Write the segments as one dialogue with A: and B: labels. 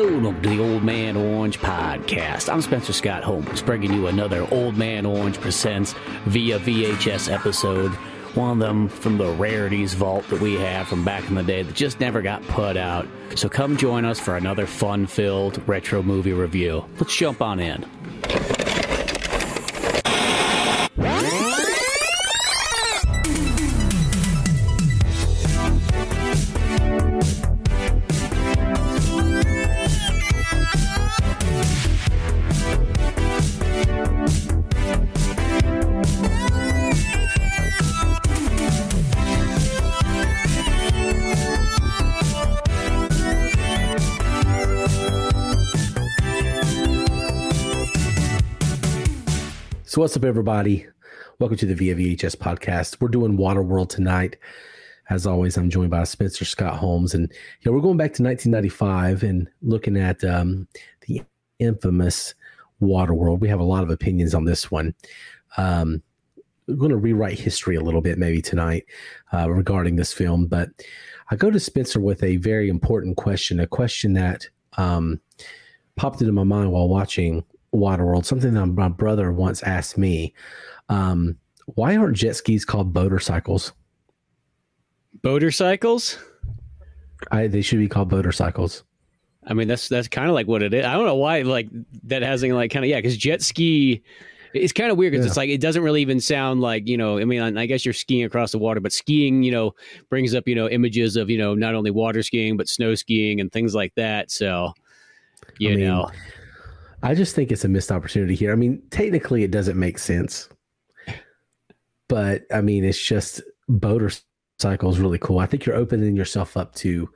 A: Welcome to the Old Man Orange podcast. I'm Spencer Scott Holmes, bringing you another Old Man Orange Presents via VHS episode. One of them from the rarities vault that we have from back in the day that just never got put out. So come join us for another fun filled retro movie review. Let's jump on in.
B: What's up, everybody? Welcome to the Via VHS podcast. We're doing Waterworld tonight. As always, I'm joined by Spencer Scott Holmes, and yeah, we're going back to 1995 and looking at um, the infamous Waterworld. We have a lot of opinions on this one. Um, we're going to rewrite history a little bit maybe tonight uh, regarding this film, but I go to Spencer with a very important question, a question that um, popped into my mind while watching Waterworld, something that my brother once asked me. Um, why aren't jet skis called boater cycles?
A: Motorcycles?
B: I, they should be called boater cycles.
A: I mean, that's that's kind of like what it is. I don't know why, like that hasn't like kind of yeah, because jet ski. It's kind of weird because yeah. it's like it doesn't really even sound like you know. I mean, I guess you're skiing across the water, but skiing, you know, brings up you know images of you know not only water skiing but snow skiing and things like that. So, you I mean, know,
B: I just think it's a missed opportunity here. I mean, technically, it doesn't make sense, but I mean, it's just boater cycle is really cool. I think you're opening yourself up to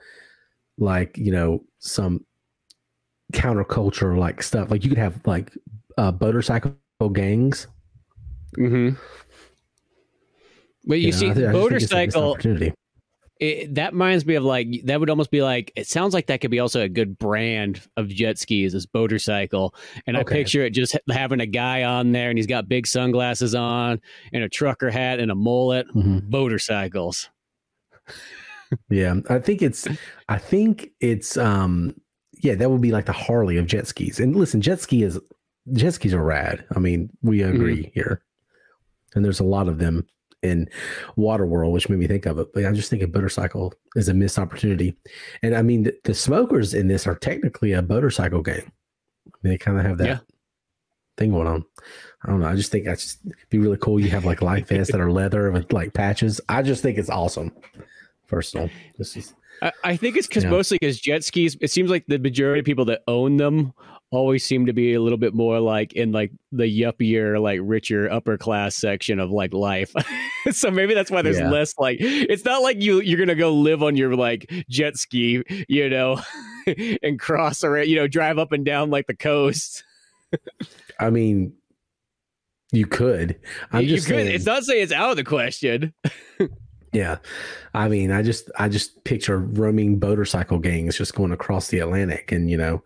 B: like you know some counterculture like stuff. Like you could have like uh, motorcycle gangs.
A: Mm-hmm. But you, you see, know, motorcycle it, that reminds me of like that would almost be like it sounds like that could be also a good brand of jet skis as motorcycle and okay. i picture it just having a guy on there and he's got big sunglasses on and a trucker hat and a mullet. Mm-hmm. motorcycles
B: yeah i think it's i think it's um yeah that would be like the harley of jet skis. And listen jet ski is jet skis are rad. I mean we agree mm-hmm. here. And there's a lot of them in Waterworld, which made me think of it. But I just think a boater cycle is a missed opportunity. And I mean, the, the smokers in this are technically a motorcycle gang. I mean, they kind of have that yeah. thing going on. I don't know. I just think that's just be really cool. You have like life vests that are leather with like patches. I just think it's awesome. Personal. This is.
A: I, I think it's because mostly because jet skis. It seems like the majority of people that own them always seem to be a little bit more like in like the yuppier, like richer upper class section of like life. so maybe that's why there's yeah. less like it's not like you you're gonna go live on your like jet ski, you know, and cross or you know drive up and down like the coast.
B: I mean, you could. I'm you just could. Saying,
A: it's not saying it's out of the question.
B: Yeah. I mean, I just I just picture roaming motorcycle gangs just going across the Atlantic and you know,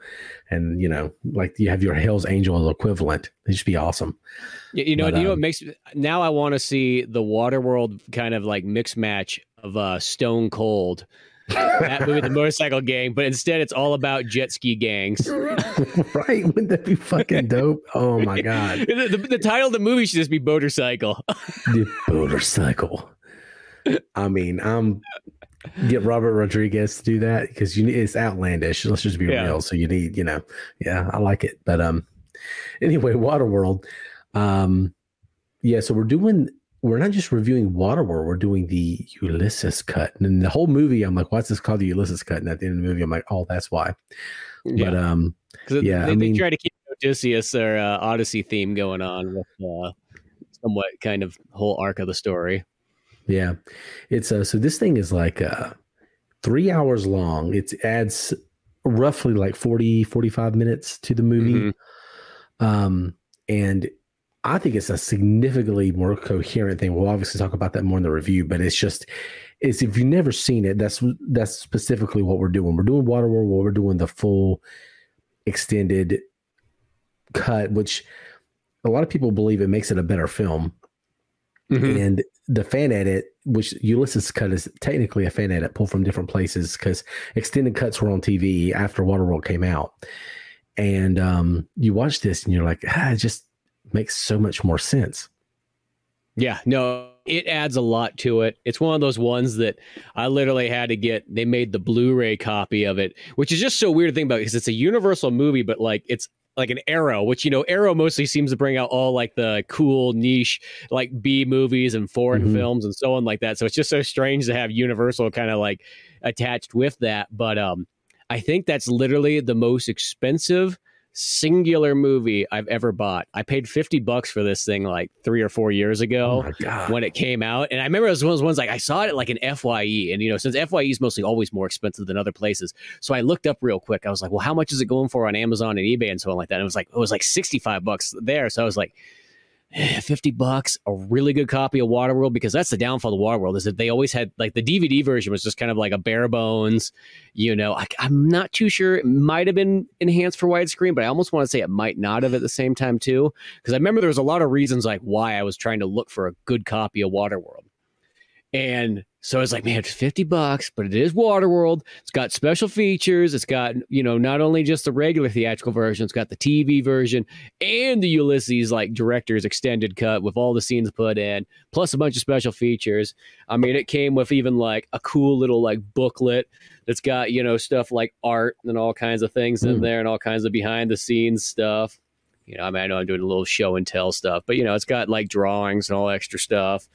B: and you know, like you have your Hell's Angel equivalent. It'd just be awesome.
A: Yeah, You know, but, you know um, what makes now I want to see the Waterworld kind of like mix match of uh Stone Cold. that movie, the motorcycle gang, but instead it's all about jet ski gangs.
B: right? Wouldn't that be fucking dope? Oh my god!
A: The, the, the title of the movie should just be motorcycle.
B: the motorcycle. I mean, I'm get Robert Rodriguez to do that because you need it's outlandish. Let's just be yeah. real. So you need, you know, yeah, I like it. But um, anyway, Waterworld. Um, yeah, so we're doing. We're not just reviewing Waterworld. We're doing the Ulysses cut, and the whole movie. I'm like, what's this called? The Ulysses cut. And at the end of the movie, I'm like, oh, that's why. Yeah. But um,
A: yeah, they, I mean, they try to keep Odysseus or uh, Odyssey theme going on with uh, somewhat kind of whole arc of the story.
B: Yeah. It's uh so this thing is like uh three hours long. It adds roughly like 40, 45 minutes to the movie. Mm-hmm. Um and I think it's a significantly more coherent thing. We'll obviously talk about that more in the review, but it's just it's if you've never seen it, that's that's specifically what we're doing. We're doing Waterworld, we're doing the full extended cut, which a lot of people believe it makes it a better film Mm-hmm. And the fan edit, which Ulysses cut is technically a fan edit pulled from different places because extended cuts were on TV after Waterworld came out. And um, you watch this and you're like, ah, it just makes so much more sense.
A: Yeah, no, it adds a lot to it. It's one of those ones that I literally had to get. They made the Blu-ray copy of it, which is just so weird to think about because it's a Universal movie, but like it's like an Arrow, which you know Arrow mostly seems to bring out all like the cool niche like B movies and foreign mm-hmm. films and so on like that. So it's just so strange to have Universal kind of like attached with that. But um, I think that's literally the most expensive singular movie I've ever bought. I paid 50 bucks for this thing like three or four years ago oh when it came out. And I remember it was one of those ones like I saw it like an FYE. And, you know, since FYE is mostly always more expensive than other places. So I looked up real quick. I was like, well, how much is it going for on Amazon and eBay and so on like that? And it was like, it was like 65 bucks there. So I was like, 50 bucks, a really good copy of Waterworld, because that's the downfall of Waterworld is that they always had like the DVD version was just kind of like a bare bones, you know. I, am not too sure. It might have been enhanced for widescreen, but I almost want to say it might not have at the same time, too. Because I remember there was a lot of reasons like why I was trying to look for a good copy of Waterworld. And so it's like, man, it's 50 bucks, but it is Waterworld. It's got special features. It's got, you know, not only just the regular theatrical version, it's got the TV version and the Ulysses like director's extended cut with all the scenes put in, plus a bunch of special features. I mean, it came with even like a cool little like booklet that's got, you know, stuff like art and all kinds of things mm. in hmm. there and all kinds of behind the scenes stuff. You know, I mean, I know I'm doing a little show and tell stuff, but you know, it's got like drawings and all extra stuff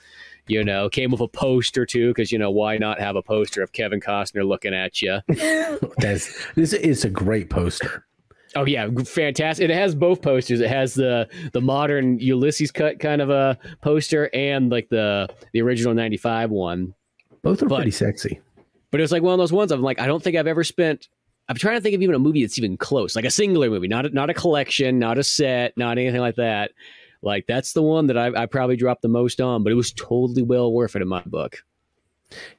A: you know, came with a poster too, because you know why not have a poster of Kevin Costner looking at you?
B: That's this is a great poster.
A: Oh yeah, fantastic! It has both posters. It has the the modern Ulysses cut kind of a poster and like the the original '95 one.
B: Both are but, pretty sexy.
A: But it was like one of those ones. I'm like, I don't think I've ever spent. I'm trying to think of even a movie that's even close, like a singular movie, not a, not a collection, not a set, not anything like that. Like that's the one that I, I probably dropped the most on, but it was totally well worth it in my book.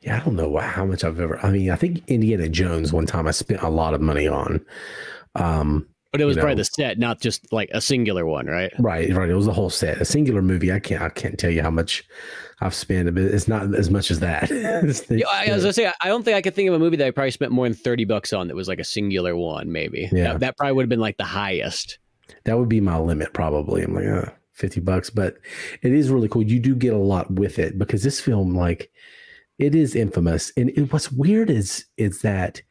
B: Yeah, I don't know how much I've ever. I mean, I think Indiana Jones one time I spent a lot of money on. Um,
A: but it was probably know, the set, not just like a singular one, right?
B: Right, right. It was the whole set. A singular movie. I can't. I can't tell you how much I've spent. But it's not as much as that.
A: yeah, I, as I say, I don't think I could think of a movie that I probably spent more than thirty bucks on that was like a singular one. Maybe. Yeah. That, that probably would have been like the highest.
B: That would be my limit, probably. I'm like, uh, 50 bucks, but it is really cool. You do get a lot with it because this film, like, it is infamous. And it, what's weird is is that,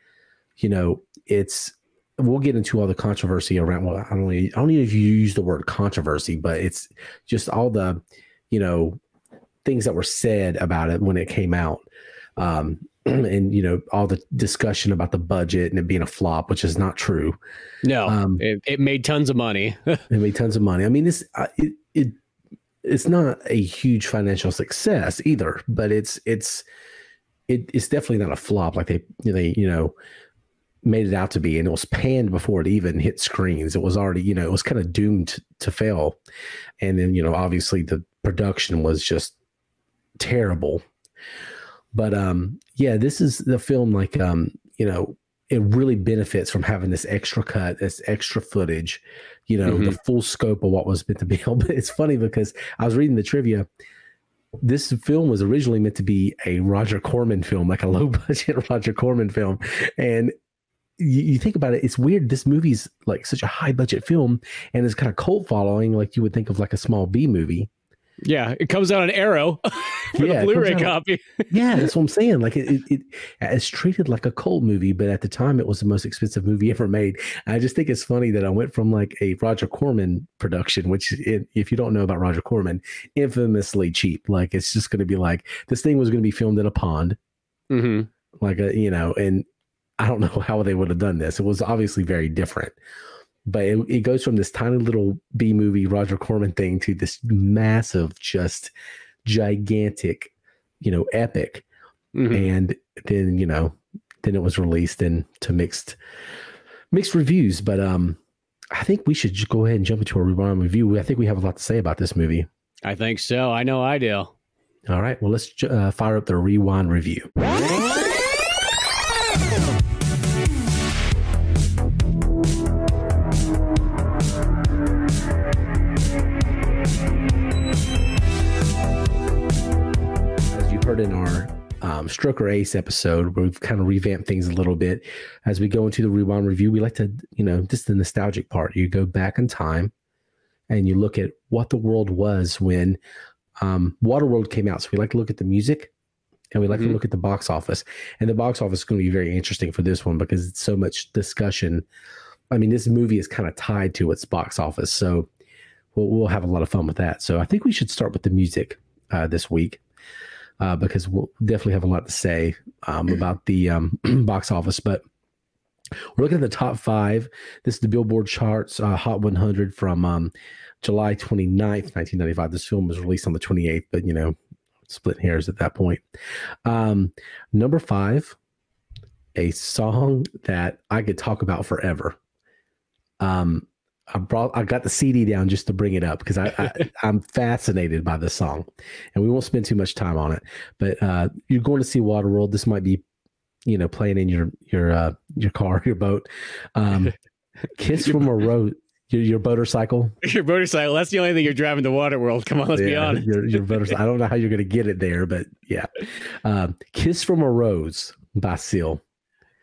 B: you know, it's we'll get into all the controversy around well, I don't I don't if you use the word controversy, but it's just all the, you know, things that were said about it when it came out. Um, and you know all the discussion about the budget and it being a flop, which is not true.
A: No, um, it, it, made tons of money.
B: it made tons of money. I mean, this it, it it's not a huge financial success either, but it's it's it, it's definitely not a flop like they they you know made it out to be, and it was panned before it even hit screens. It was already you know it was kind of doomed to fail, and then you know obviously the production was just terrible. But um, yeah, this is the film like um, you know, it really benefits from having this extra cut, this extra footage, you know, mm-hmm. the full scope of what was meant to be. But it's funny because I was reading the trivia. This film was originally meant to be a Roger Corman film, like a low budget Roger Corman film. And you, you, think about it, it's weird. This movie's like such a high budget film and it's kind of cult following, like you would think of like a small B movie.
A: Yeah, it comes out on Arrow for yeah, the Blu-ray copy.
B: yeah, that's what I'm saying. Like it, it, it, it's treated like a cult movie, but at the time it was the most expensive movie ever made. I just think it's funny that I went from like a Roger Corman production, which it, if you don't know about Roger Corman, infamously cheap. Like it's just going to be like this thing was going to be filmed in a pond, mm-hmm. like a you know, and I don't know how they would have done this. It was obviously very different but it, it goes from this tiny little B movie Roger Corman thing to this massive, just gigantic, you know, epic. Mm-hmm. And then, you know, then it was released into mixed mixed reviews. But um I think we should just go ahead and jump into a rewind review. I think we have a lot to say about this movie.
A: I think so. I know I do.
B: All right. Well, let's uh, fire up the rewind review. Um, Stroker Ace episode, where we've kind of revamped things a little bit. As we go into the rewind review, we like to, you know, just the nostalgic part. You go back in time and you look at what the world was when um, Waterworld came out. So we like to look at the music and we like mm-hmm. to look at the box office. And the box office is going to be very interesting for this one because it's so much discussion. I mean, this movie is kind of tied to its box office. So we'll, we'll have a lot of fun with that. So I think we should start with the music uh, this week. Uh, because we'll definitely have a lot to say um, about the um, box office. But we're looking at the top five. This is the Billboard charts, uh, Hot 100 from um, July 29th, 1995. This film was released on the 28th, but you know, split hairs at that point. Um, number five, a song that I could talk about forever. Um, I brought I got the CD down just to bring it up because I, I am fascinated by this song, and we won't spend too much time on it. But uh, you're going to see Waterworld. This might be, you know, playing in your your uh, your car, your boat. Um, Kiss from a Rose. Your, your motorcycle.
A: Your motorcycle. That's the only thing you're driving to Waterworld. Come on, let's yeah, be honest.
B: Your, your motorcycle. I don't know how you're going to get it there, but yeah. Um, Kiss from a Rose by Seal.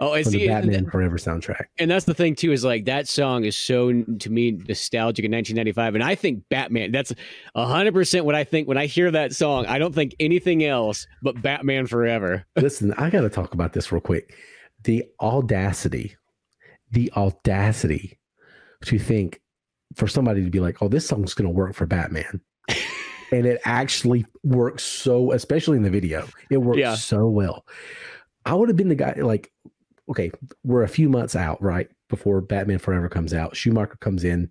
A: Oh, I
B: see.
A: The
B: Batman and, Forever soundtrack.
A: And that's the thing too is like that song is so to me nostalgic in 1995, and I think Batman. That's hundred percent what I think when I hear that song. I don't think anything else but Batman Forever.
B: Listen, I got to talk about this real quick. The audacity, the audacity to think for somebody to be like, "Oh, this song's going to work for Batman." and it actually works so especially in the video it works yeah. so well i would have been the guy like okay, we're a few months out, right? Before Batman Forever comes out. Schumacher comes in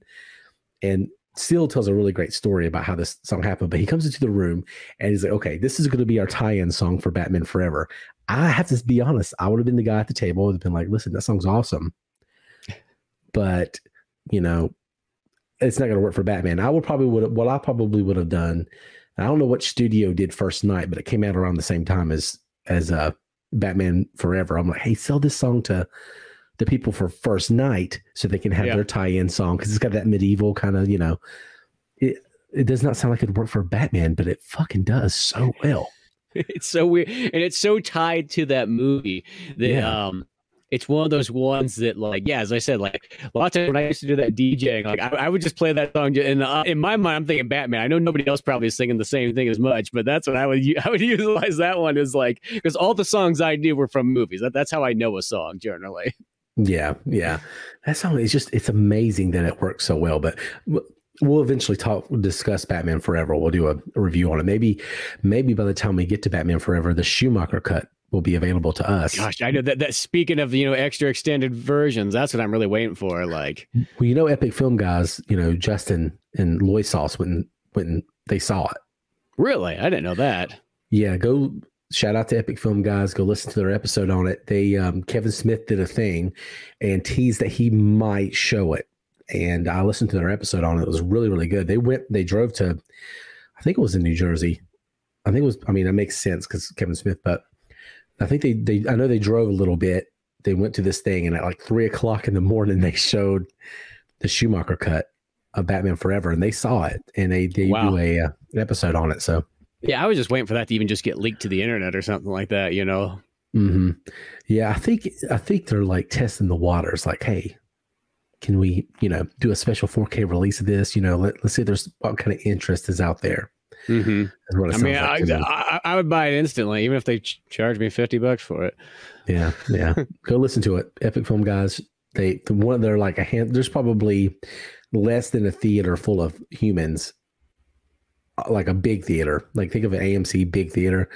B: and still tells a really great story about how this song happened. But he comes into the room and he's like, okay, this is going to be our tie in song for Batman Forever. I have to be honest, I would have been the guy at the table, would have been like, listen, that song's awesome. But, you know, it's not going to work for Batman. I would probably would what I probably would have done. I don't know what studio did First Knight, but it came out around the same time as as uh Batman Forever. I'm like, hey, sell this song to the people for First Knight so they can have yeah. their tie-in song because it's got that medieval kind of, you know. It it does not sound like it'd work for Batman, but it fucking does so well.
A: It's so weird, and it's so tied to that movie that yeah. um it's one of those ones that like yeah as i said like lots of when i used to do that djing like i, I would just play that song and uh, in my mind i'm thinking batman. I know nobody else probably is singing the same thing as much but that's what i would i would utilize that one is like because all the songs i knew were from movies. That, that's how i know a song generally.
B: Yeah yeah. That song is just it's amazing that it works so well but we'll eventually talk discuss batman forever. We'll do a, a review on it. Maybe maybe by the time we get to batman forever the schumacher cut will be available to us.
A: Gosh, I know that. That speaking of you know extra extended versions, that's what I'm really waiting for. Like,
B: well, you know, Epic Film guys, you know, Justin and Loy Sauce when when they saw it.
A: Really, I didn't know that.
B: Yeah, go shout out to Epic Film guys. Go listen to their episode on it. They um, Kevin Smith did a thing and teased that he might show it, and I listened to their episode on it. It was really really good. They went, they drove to, I think it was in New Jersey. I think it was. I mean, that makes sense because Kevin Smith, but I think they they I know they drove a little bit. They went to this thing, and at like three o'clock in the morning, they showed the Schumacher cut of Batman Forever, and they saw it, and they they wow. do a uh, episode on it. So
A: yeah, I was just waiting for that to even just get leaked to the internet or something like that. You know.
B: Hmm. Yeah, I think I think they're like testing the waters. Like, hey, can we you know do a special 4K release of this? You know, let, let's see if there's what kind of interest is out there.
A: Mm-hmm. I mean, like I, I, I, would buy it instantly, even if they ch- charge me fifty bucks for it.
B: Yeah, yeah. Go listen to it. Epic Film guys. They one they're like a hand. There's probably less than a theater full of humans, uh, like a big theater. Like think of an AMC big theater.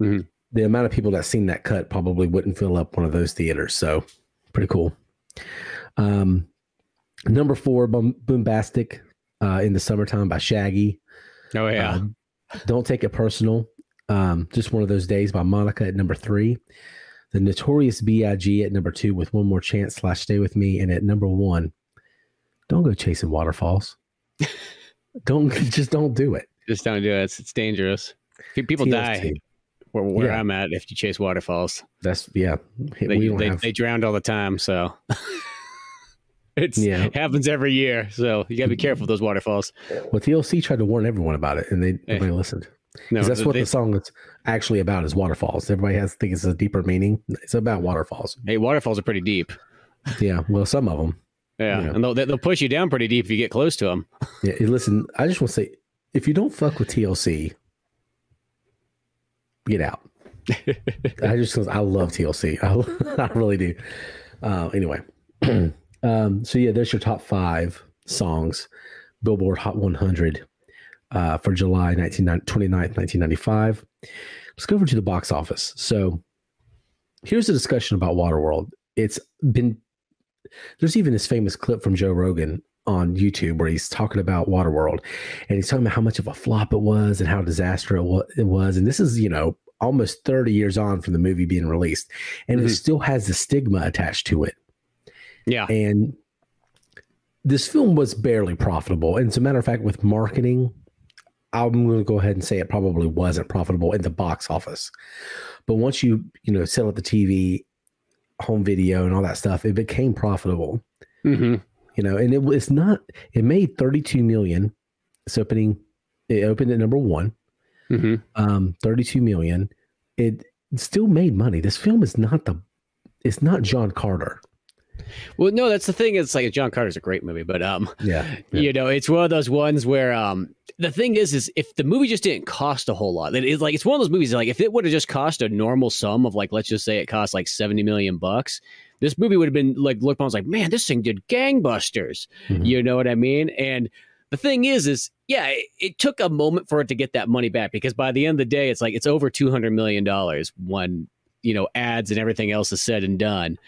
B: Mm-hmm. The amount of people that seen that cut probably wouldn't fill up one of those theaters. So pretty cool. Um, number four, Boom, Boombastic uh, in the summertime by Shaggy.
A: Oh yeah. Um,
B: Don't take it personal. Um, just one of those days by Monica at number three. The Notorious B.I.G. at number two with one more chance slash stay with me. And at number one, don't go chasing waterfalls. don't just don't do it.
A: Just don't do it. It's, it's dangerous. People die where, where yeah. I'm at if you chase waterfalls.
B: That's yeah.
A: They, they, have... they drowned all the time, so It's yeah. happens every year, so you got to be careful with those waterfalls.
B: Well, TLC tried to warn everyone about it, and they nobody listened. No, that's what the song is actually about is waterfalls. Everybody has think it's a deeper meaning. It's about waterfalls.
A: Hey, waterfalls are pretty deep.
B: Yeah, well, some of them.
A: Yeah, and they'll they'll push you down pretty deep if you get close to them.
B: Yeah, listen, I just want to say, if you don't fuck with TLC, get out. I just I love TLC. I, I really do. Uh, anyway, um, so yeah, there's your top five songs, Billboard Hot 100 uh, for July 19, 29th, 1995. Let's go over to the box office. So here's a discussion about Waterworld. It's been there's even this famous clip from Joe Rogan on YouTube where he's talking about Waterworld and he's talking about how much of a flop it was and how disastrous it was. And this is, you know, almost 30 years on from the movie being released. And mm-hmm. it still has the stigma attached to it.
A: Yeah.
B: And this film was barely profitable. And as a matter of fact, with marketing, I'm going to go ahead and say it probably wasn't profitable in the box office. But once you, you know, sell at the TV home video and all that stuff, it became profitable. Mm-hmm. You know, and it was not. It made 32 million. It's opening. It opened at number one. Mm-hmm. Um, 32 million. It still made money. This film is not the. It's not John Carter.
A: Well, no, that's the thing. It's like John Carter's a great movie, but um,
B: yeah, yeah.
A: you know, it's one of those ones where um, the thing is, is if the movie just didn't cost a whole lot, then it's like it's one of those movies. Like if it would have just cost a normal sum of like, let's just say it cost like seventy million bucks, this movie would have been like looked on was like, man, this thing did gangbusters. Mm-hmm. You know what I mean? And the thing is, is yeah, it, it, took a moment for it to get that money back because by the end of the day, it's like it's over two hundred million dollars when you know ads and everything else is said and done.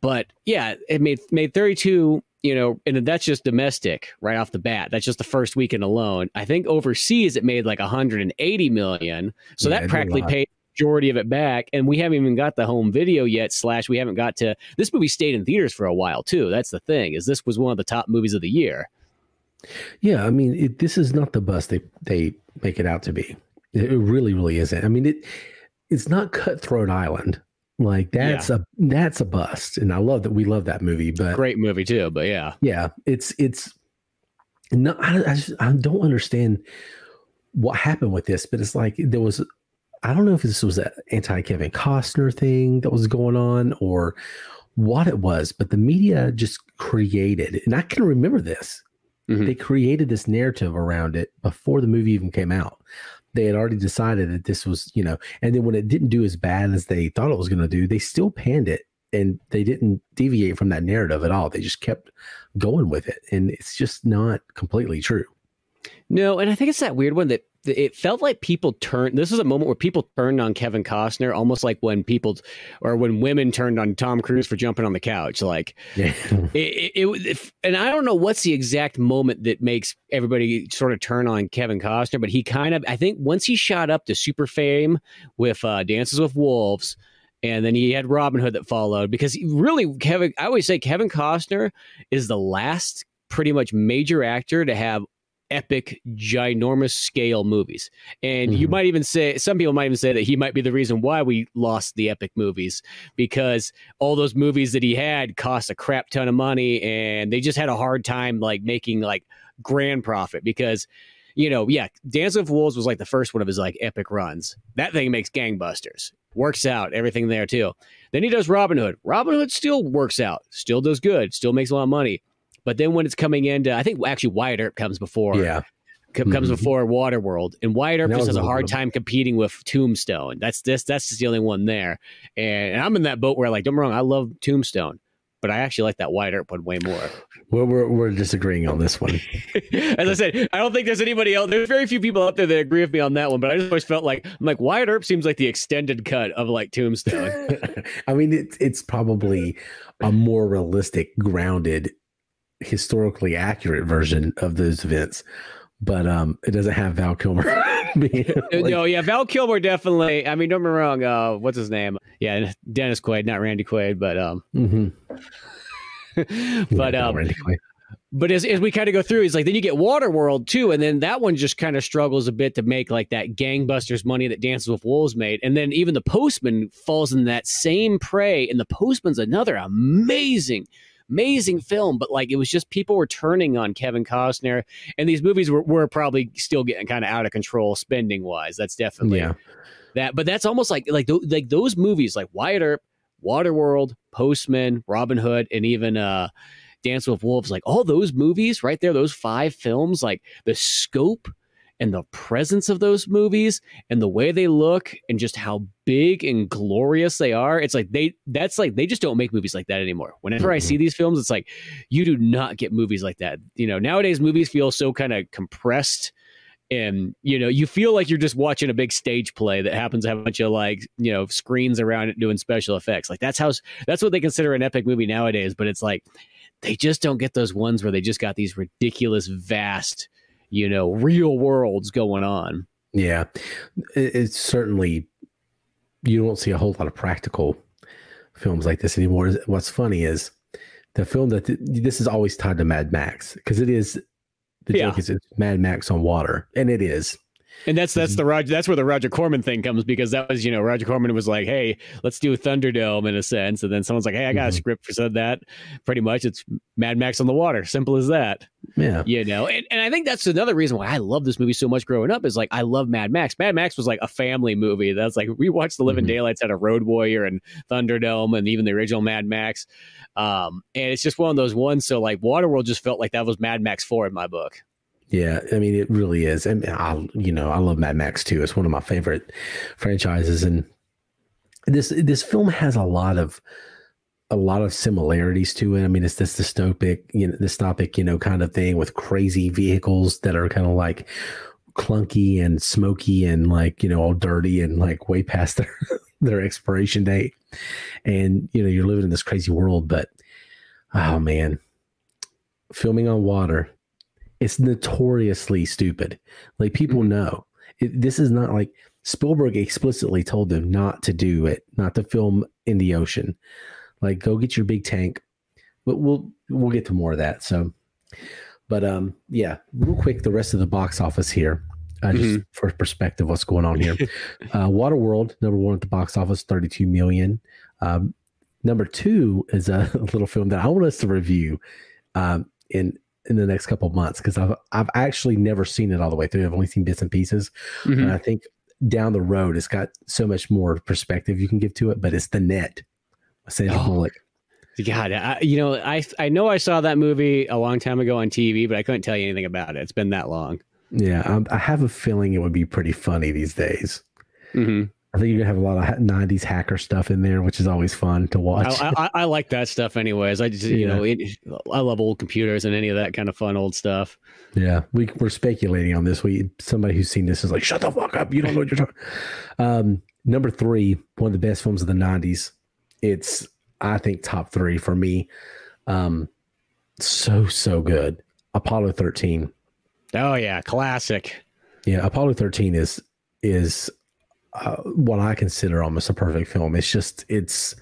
A: But yeah, it made made 32, you know, and that's just domestic right off the bat. That's just the first weekend alone. I think overseas it made like 180 million. So yeah, that practically paid the majority of it back. And we haven't even got the home video yet slash we haven't got to this movie stayed in theaters for a while too. That's the thing is this was one of the top movies of the year.
B: Yeah i mean it, this is not the bust they they make it out to be. It really really isn't. I mean it it's not cutthroat island like that's yeah. a that's a bust, and I love that we love that movie. But
A: great movie too. But yeah,
B: yeah, it's it's no, I, I, just, I don't understand what happened with this. But it's like there was I don't know if this was an anti Kevin Costner thing that was going on or what it was, but the media just created, and I can remember this. Mm-hmm. They created this narrative around it before the movie even came out they had already decided that this was, you know, and then when it didn't do as bad as they thought it was going to do, they still panned it and they didn't deviate from that narrative at all. They just kept going with it. And it's just not completely true.
A: No, and I think it's that weird one that it felt like people turned this is a moment where people turned on Kevin Costner almost like when people or when women turned on Tom Cruise for jumping on the couch like yeah. it, it, it, and I don't know what's the exact moment that makes everybody sort of turn on Kevin Costner but he kind of I think once he shot up to super fame with uh, Dances with Wolves and then he had Robin Hood that followed because really Kevin I always say Kevin Costner is the last pretty much major actor to have epic, ginormous scale movies. And mm-hmm. you might even say, some people might even say that he might be the reason why we lost the epic movies because all those movies that he had cost a crap ton of money and they just had a hard time like making like grand profit because. You know, yeah, Dance of Wolves was like the first one of his like epic runs. That thing makes gangbusters. Works out, everything there too. Then he does Robin Hood. Robin Hood still works out, still does good, still makes a lot of money. But then when it's coming into, I think actually Wyatt Earp comes before.
B: Yeah.
A: Comes mm-hmm. before Waterworld, and Wyatt Earp just has a hard time competing with Tombstone. That's this. That's just the only one there. And, and I'm in that boat where, like, don't wrong, I love Tombstone, but I actually like that Wyatt Earp one way more.
B: Well, we're we're disagreeing on this one.
A: As I said, I don't think there's anybody else. There's very few people out there that agree with me on that one. But I just always felt like I'm like Wyatt Earp seems like the extended cut of like Tombstone.
B: I mean, it's it's probably a more realistic, grounded historically accurate version of those events, but um, it doesn't have Val Kilmer.
A: like, no, yeah, Val Kilmer definitely. I mean, don't get me wrong. Uh, what's his name? Yeah, Dennis Quaid, not Randy Quaid, but um, mm-hmm. but yeah, um, Randy Quaid. But as, as we kind of go through, it's like then you get Waterworld too, and then that one just kind of struggles a bit to make like that gangbusters money that Dances with Wolves made, and then even the Postman falls in that same prey, and the Postman's another amazing amazing film, but like it was just people were turning on Kevin Costner, and these movies were, were probably still getting kind of out of control spending wise. That's definitely
B: Yeah.
A: that, but that's almost like like tho- like those movies like Wyatt Earp, Waterworld, Postman, Robin Hood, and even uh, Dance with Wolves. Like all those movies right there, those five films, like the scope and the presence of those movies and the way they look and just how big and glorious they are it's like they that's like they just don't make movies like that anymore. Whenever i
B: Mhm.
A: see these films it's like you do not get movies like that. You know nowadays movies feel so kind of compressed and you know you feel like you're just watching a big stage play that happens to have a bunch of like you know screens around it doing special effects. Like that's how that's what they consider an epic movie nowadays but it's like they just don't get those ones where they just got these ridiculous vast you know real worlds going on
B: Yeah, it's certainly you don't see a whole lot of practical films like this anymore. What's funny is the film that this is always tied to Mad Max because it is the
A: Yeah.
B: joke is it's Mad Max on water, and it is.
A: And that's that's the Roger that's where the Roger Corman thing comes because that was you know Roger Corman was like hey let's do a Thunderdome in a sense. And then someone's like hey I got a
B: Mhm.
A: script for said that. Pretty much it's Mad Max on the water. Simple as that.
B: Yeah,
A: you know and, and I think that's another reason why I love this movie so much growing up is like I love Mad Max. Mad Max was like a family movie. That's like we watched the Living
B: Mhm.
A: Daylights out of Road Warrior and Thunderdome and even the original Mad Max. Um and it's just one of those ones. So like Waterworld just felt like that was Mad Max 4 in my book
B: yeah. I mean, it really is, and I, you know, I love Mad Max too. It's one of my favorite franchises, and this this film has a lot of a lot of similarities to it. I mean, it's this dystopic, you know, dystopic, you know, kind of thing with crazy vehicles that are kind of like clunky and smoky and like, you know, all dirty and like way past their their expiration date. And, you know, you're living in this crazy world, but oh man, filming on water, it's notoriously stupid. Like people know. It, this is not like Spielberg explicitly told them not to do it, not to film in the ocean. Like, go get your big tank. But we'll we'll get to more of that. So, but um, yeah, real quick, the rest of the box office here, uh, just for perspective, what's going on here? uh, Waterworld, number one at the box office, thirty-two million. Um, number two is a little film that I want us to review um, in in the next couple of months because I've I've actually never seen it all the way through. I've only seen bits and pieces. And I think down the road, it's got so much more perspective you can give to it. But it's the net, Sandra
A: Oh.
B: Bullock.
A: God, I, you know, I I know I saw that movie a long time ago on TV, but I couldn't tell you anything about it. It's been that long.
B: Yeah, I, I have a feeling it would be pretty funny these days.
A: hmm
B: I think you're gonna have a lot of '90s hacker stuff in there, which is always fun to watch.
A: I, I, I like that stuff, anyways. I just you
B: Yeah.
A: know, it, I love old computers and any of that kind of fun old stuff.
B: Yeah, we we're speculating on this. We somebody who's seen this is like, shut the fuck up. You don't know what you're talking. Um, number three, one of the best films of the '90s. It's I think top three for me. Um, so so good. Apollo 13.
A: Oh yeah, classic.
B: Yeah, Apollo 13 is is uh, what I consider almost a perfect film. It's just it's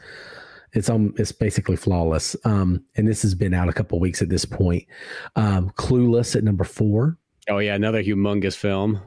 B: it's um it's basically flawless. Um, and this has been out a couple weeks at this point. Um, Clueless at number four.
A: Oh yeah, another humongous film.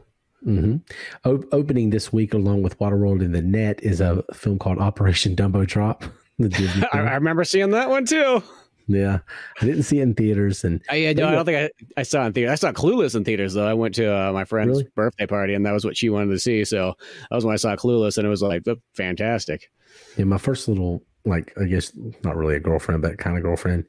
B: Mm-hmm. O- opening this week, along with Waterworld in the Net, is a film called Operation Dumbo Drop.
A: I remember seeing that one too.
B: Yeah, I didn't see it in theaters, and
A: I, I, no, I don't think I, I saw it in theaters. I saw Clueless in theaters though. I went to uh, my friend's
B: Really?
A: birthday party, and that was what she wanted to see. So that was when I saw Clueless, and it was like fantastic.
B: yeah, my first little like I guess not really a girlfriend, but kind of girlfriend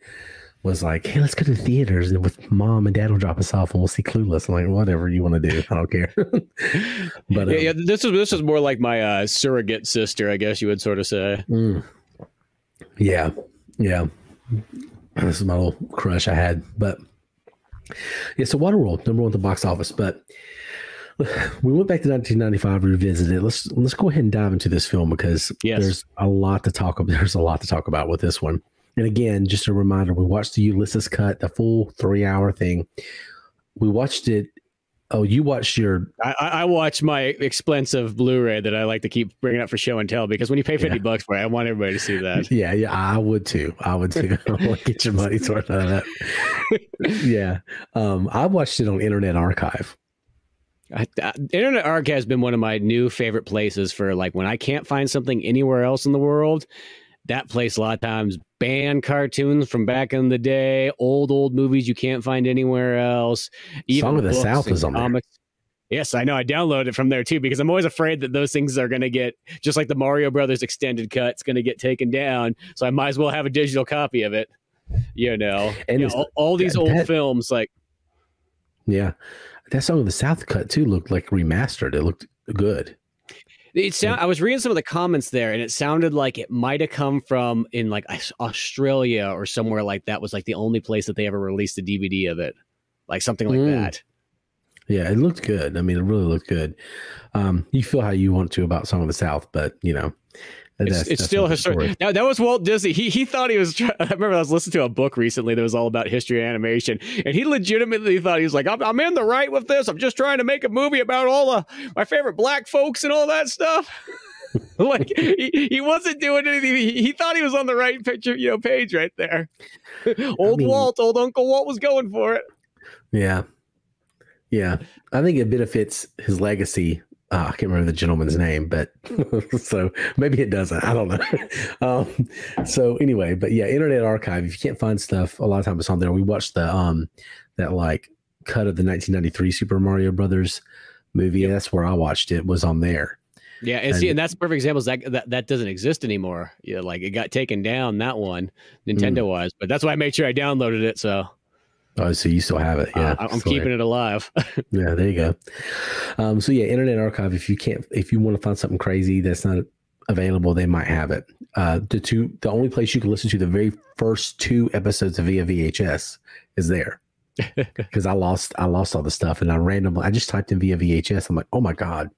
B: was like, "Hey, let's go to the theaters, and with mom and dad will drop us off, and we'll see Clueless." I'm like, "Whatever you want to do, I don't care." but um,
A: yeah, yeah, this is this is more like my uh, surrogate sister, I guess you would sort of say.
B: Mm. Yeah, yeah. This is my little crush I had, but yeah. So Waterworld, number one at the box office, but we went back to 1995, revisited it. Let's let's go ahead and dive into this film because
A: Yes.
B: there's a lot to talk about. There's a lot to talk about with this one. And again, just a reminder: we watched the Ulysses cut, the full three hour thing. We watched it. Oh, you watched your
A: I, I I watch my expensive Blu-ray that I like to keep bringing up for show and tell because when you pay fifty
B: Yeah.
A: bucks for it, I want everybody to see that.
B: Yeah, yeah, I would too. I would too. I want to get your money's worth out of that. yeah, um, I watched it on Internet Archive.
A: I, I, Internet Archive has been one of my new favorite places for like when I can't find something anywhere else in the world. That place a lot of times banned cartoons from back in the day, old old movies you can't find anywhere else.
B: Even Song of the South is on comics. there.
A: Yes, I know. I downloaded it from there too because I'm always afraid that those things are going to get just like the Mario Brothers extended cut. It's going to get taken down, so I might as well have a digital copy of it. You know, and you know, all, all, these old that, films, like
B: yeah, that song of the South cut too looked like remastered. It looked good.
A: It sound, I was reading some of the comments there, and it sounded like it might have come from in like Australia or somewhere like that. Was like the only place that they ever released a DVD of it, like something like mm. that.
B: Yeah, it looked good. I mean, it really looked good. Um, you feel how you want to about Song of the South, but you know,
A: it's, it's still historic. Now that was Walt Disney. He he thought he was. Try- I remember I was listening to a book recently that was all about history and animation, and he legitimately thought he was like, "I'm, I'm in the right with this. I'm just trying to make a movie about all the my favorite black folks and all that stuff." like he, he wasn't doing anything. He, he, thought he was on the right picture, you know, page right there. old I mean, Walt, old Uncle Walt was going for it.
B: Yeah, yeah, I think it benefits his legacy. Uh, I can't remember the gentleman's name, but so maybe it doesn't. I don't know. um, so anyway, but yeah, Internet Archive. If you can't find stuff, a lot of times it's on there. We watched the um that like cut of the 1993 Super Mario Brothers movie. Yep. That's where I watched it. Was on there.
A: Yeah, and, and see, and that's perfect example. That, that that doesn't exist anymore. Yeah, like it got taken down that one, Nintendo mm. wise. But that's why I made sure I downloaded it. So
B: Oh, so you still have it? Yeah,
A: uh, I'm keeping it alive.
B: yeah, there you go. Um, so yeah, Internet Archive. If you can't, if you want to find something crazy that's not available, they might have it. Uh, the two, the only place you can listen to the very first two episodes of via VHS is there. Because I lost, I lost all the stuff, and I randomly, I just typed in via VHS. I'm like, oh my god,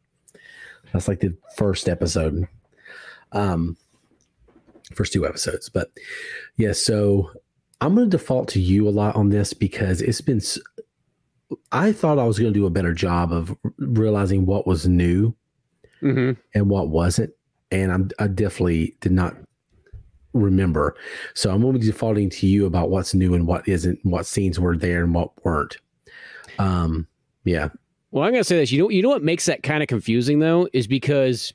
B: that's like the first episode. Um, first two episodes, but yeah. So I'm going to default to you a lot on this because it's been. I thought I was going to do a better job of realizing what was new mm-hmm. and what wasn't, and I'm, I definitely did not remember. So I'm going to be defaulting to you about what's new and what isn't, what scenes were there and what weren't. Um, yeah.
A: Well, I'm going to say this. You know, you know what makes that kind of confusing though is because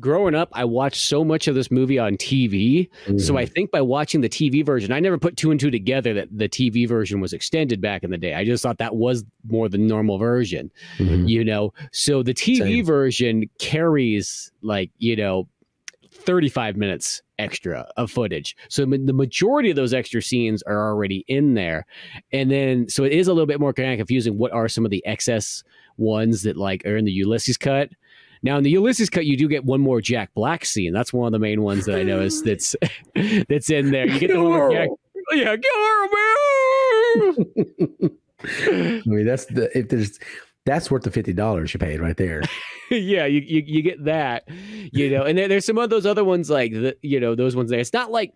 A: growing up, I watched so much of this movie on TV. Mm-hmm. So I think by watching the TV version, I never put two and two together that the TV version was extended back in the day. I just thought that was more the normal version, mm-hmm. you know? So the TV Same. version carries like, you know, 35 minutes extra of footage. So the majority of those extra scenes are already in there. And then, so it is a little bit more kind of confusing. What are some of the excess ones that like are in the Ulysses cut? Now in the Ulysses cut, you do get one more Jack Black scene. That's one of the main ones that I noticed that's that's in there. You get the one with Jack. Oh, yeah,
B: I mean, that's the if there's that's worth the fifty dollars you paid right there.
A: yeah, you, you you get that, you know, and there, there's some of those other ones like the you know those ones there. It's not like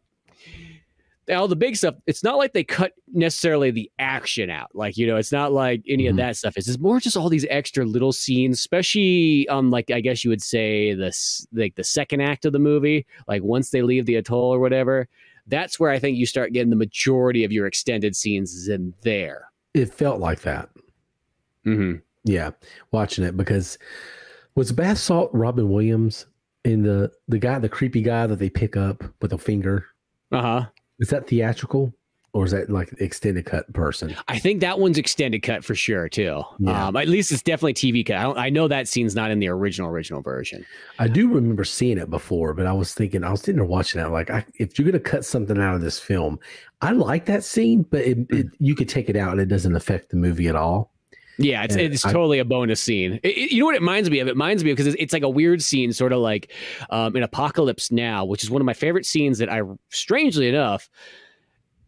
A: all the big stuff, it's not like they cut necessarily the action out. Like, you know, it's not like any mm-hmm. of that stuff. It's, it's more just all these extra little scenes, especially on like I guess you would say this like the second act of the movie, like once they leave the atoll or whatever. That's where I think you start getting the majority of your extended scenes is in there.
B: It felt like that.
A: Mm-hmm.
B: Yeah, watching it because was Bath Salt Robin Williams in the the guy, the creepy guy that they pick up with a finger?
A: Uh huh.
B: Is that theatrical? Or is that like extended cut person?
A: I think that one's extended cut for sure too. Yeah. Um, at least it's definitely TV cut. I, I, know that scene's not in the original original version.
B: I do remember seeing it before, but I was thinking I was sitting there watching that like, I, if you're gonna cut something out of this film, I like that scene, but it, it, you could take it out and it doesn't affect the movie at all.
A: Yeah, it's, it's I, totally a bonus scene. It, it, you know what it reminds me of? It reminds me of because it's, it's, like a weird scene, sort of like um, in Apocalypse Now, which is one of my favorite scenes that I, strangely enough,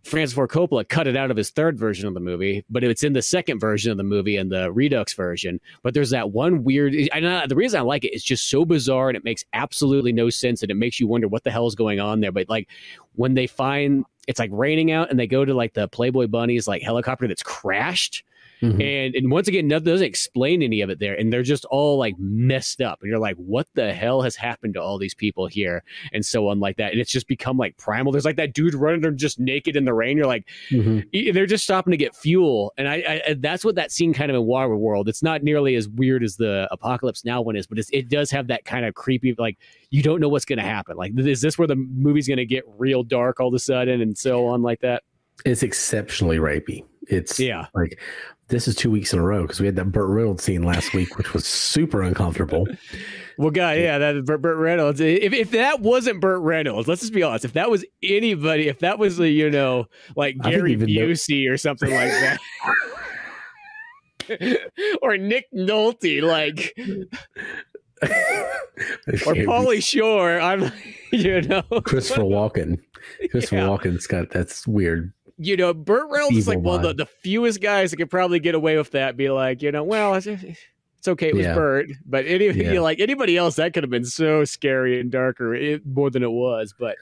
A: Francis Ford Coppola cut it out of his third version of the movie, but it's in the second version of the movie and the Redux version. But there's that one weird. I know the reason I like it is just so bizarre and it makes absolutely no sense and it makes you wonder what the hell is going on there. But like when they find it's like raining out and they go to like the Playboy Bunny's like helicopter that's crashed Mm-hmm. And and once again, nothing doesn't explain any of it there, and they're just all like messed up, and you're like, what the hell has happened to all these people here, and so on like that, and it's just become like primal. There's like that dude running there just naked in the rain. You're like, mm-hmm. they're just stopping to get fuel, and I, I, that's what that scene kind of in Water World. It's not nearly as weird as the Apocalypse Now one is, but it does have that kind of creepy, like you don't know what's going to happen. Like, is this where the movie's going to get real dark all of a sudden, and so on like that?
B: It's exceptionally rapey. It's
A: yeah,
B: like this is two weeks in a row because we had that Burt Reynolds scene last week, which was super uncomfortable.
A: Well, God, yeah, that Burt, Burt Reynolds. If, if that wasn't Burt Reynolds, let's just be honest. If that was anybody, if that was you know, like Gary Busey though- or something like that. or Nick Nolte, like, or Pauly Shore. I'm, you know,
B: Christopher Walken. Christopher yeah. Walken's got that's weird
A: you know, Burt Reynolds Evil is like one of the, the fewest guys that could probably get away with that. Be like, you know, well, it's, it's okay, it was yeah. Burt, but any, yeah. like anybody else, that could have been so scary and darker it, more than it was. But,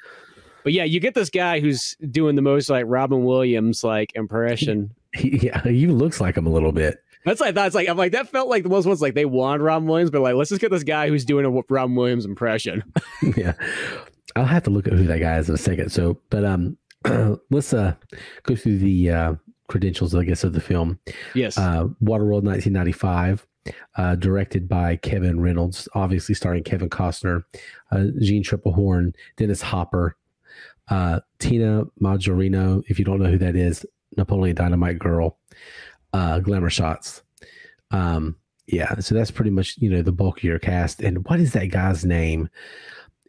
A: but yeah, you get this guy who's doing the most like Robin Williams like impression.
B: He, yeah, he looks like him a little bit.
A: That's like that's like I'm like that felt like the most ones like they want Robin Williams, but like let's just get this guy who's doing a Robin Williams impression.
B: yeah, I'll have to look at who that guy is in a second. So, but um, let's uh, go through the uh, credentials, I guess, of the film.
A: Yes.
B: Uh, Waterworld 1995, uh, directed by Kevin Reynolds, obviously starring Kevin Costner, uh, Jeanne Tripplehorn, Dennis Hopper, uh, Tina Majorino, if you don't know who that is, Napoleon Dynamite Girl, uh, Glamour Shots. Um, yeah, so that's pretty much, you know, the bulk of your cast. And what is that guy's name?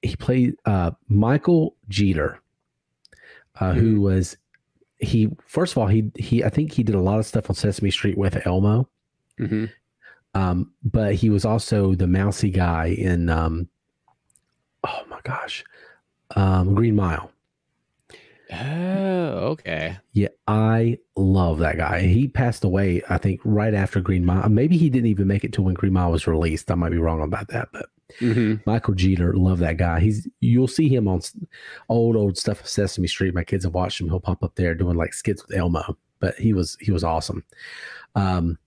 B: He played uh, Michael Jeter uh, mm-hmm. who was he first of all he he I think he did a lot of stuff on Sesame Street with Elmo, mm-hmm. um, but he was also the mousy guy in um, oh my gosh, um, Green Mile.
A: Oh, okay.
B: Yeah, I love that guy. He passed away, I think, right after Green Mile. Maybe he didn't even make it to when Green Mile was released. I might be wrong about that, but mm-hmm. Michael Jeter, love that guy. He's you'll see him on old old stuff of Sesame Street. My kids have watched him. He'll pop up there doing like skits with Elmo. But he was he was awesome. Um,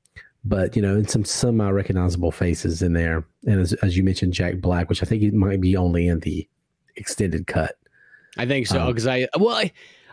B: but you know, and some semi recognizable faces in there, and as, as you mentioned, Jack Black, which I think he might be only in the extended cut.
A: I think so because um, I well I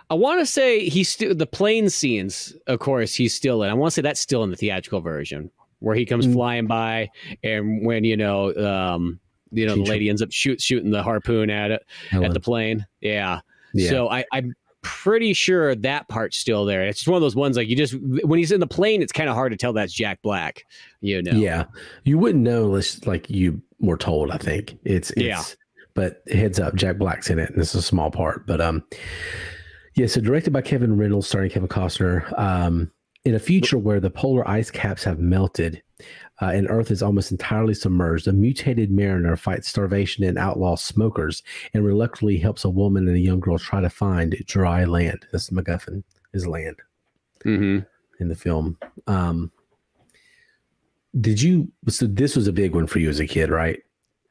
A: I want to say he's still the plane scenes. Of course, he's still in. I want to say that's still in the theatrical version where he comes mm-hmm. flying by, and when you know, um, you know, the lady ends up shoot shooting the harpoon at it Helen. at the plane. Yeah. yeah. So I, I'm pretty sure that part's still there. It's just one of those ones like you just when he's in the plane, it's kind of hard to tell that's Jack Black. You know.
B: Yeah, you wouldn't know unless like you were told. I think it's, it's yeah. But heads up, Jack Black's in it, and it's a small part. But um, yeah. So directed by Kevin Reynolds, starring Kevin Costner. Um, in a future where the polar ice caps have melted uh, and Earth is almost entirely submerged, a mutated mariner fights starvation and outlaws smokers and reluctantly helps a woman and a young girl try to find dry land. This is MacGuffin, is land
A: mm-hmm.
B: in the film. Um, did you? So this was a big one for you as a kid, right?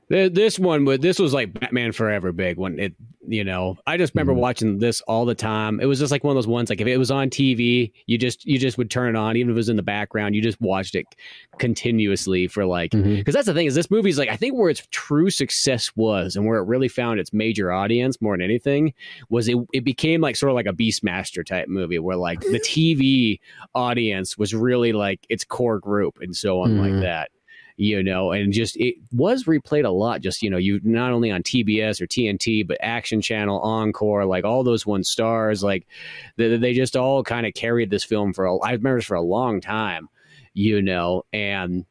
A: This one, this was like Batman Forever big when it, you know, I just remember mm-hmm. watching this all the time. It was just like one of those ones, like if it was on TV, you just, you just would turn it on, even if it was in the background, you just watched it continuously for like, because mm-hmm. that's the thing is this movie's like, I think where its true success was and where it really found its major audience more than anything was it, it became like sort of like a Beastmaster type movie where like the TV audience was really like its core group and so on mm-hmm. like that you know, and just it was replayed a lot. Just you know, you not only on TBS or TNT, but Action Channel, Encore, like all those one stars, like they, they just all kind of carried this film for a, I remember for a long time, you know, and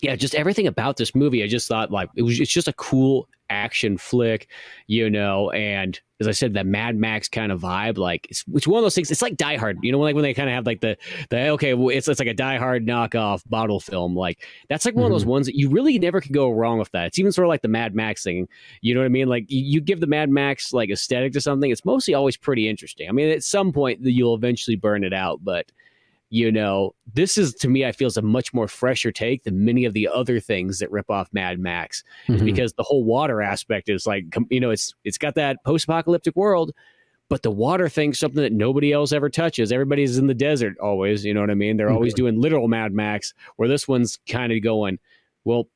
A: yeah, just everything about this movie, I just thought like it was it's just a cool action flick, you know, and as I said, that Mad Max kind of vibe, like it's, it's one of those things. It's like Die Hard, you know, like when they kind of have like the the okay, it's it's like a Die Hard knockoff bottle film. Like that's like one mm-hmm. of those mm-hmm. ones that you really never could go wrong with. That it's even sort of like the Mad Max thing. You know what I mean? Like you, you give the Mad Max like aesthetic to something, it's mostly always pretty interesting. I mean, at some point you'll eventually burn it out, but you know, this is to me, I feel is a much more fresher take than many of the other things that rip off Mad Max, mm-hmm. because the whole water aspect is like, you know, it's it's got that post apocalyptic world, but the water thing's something that nobody else ever touches. Everybody's in the desert always, you know what I mean? They're always mm-hmm. doing literal Mad Max, where this one's kind of going, well,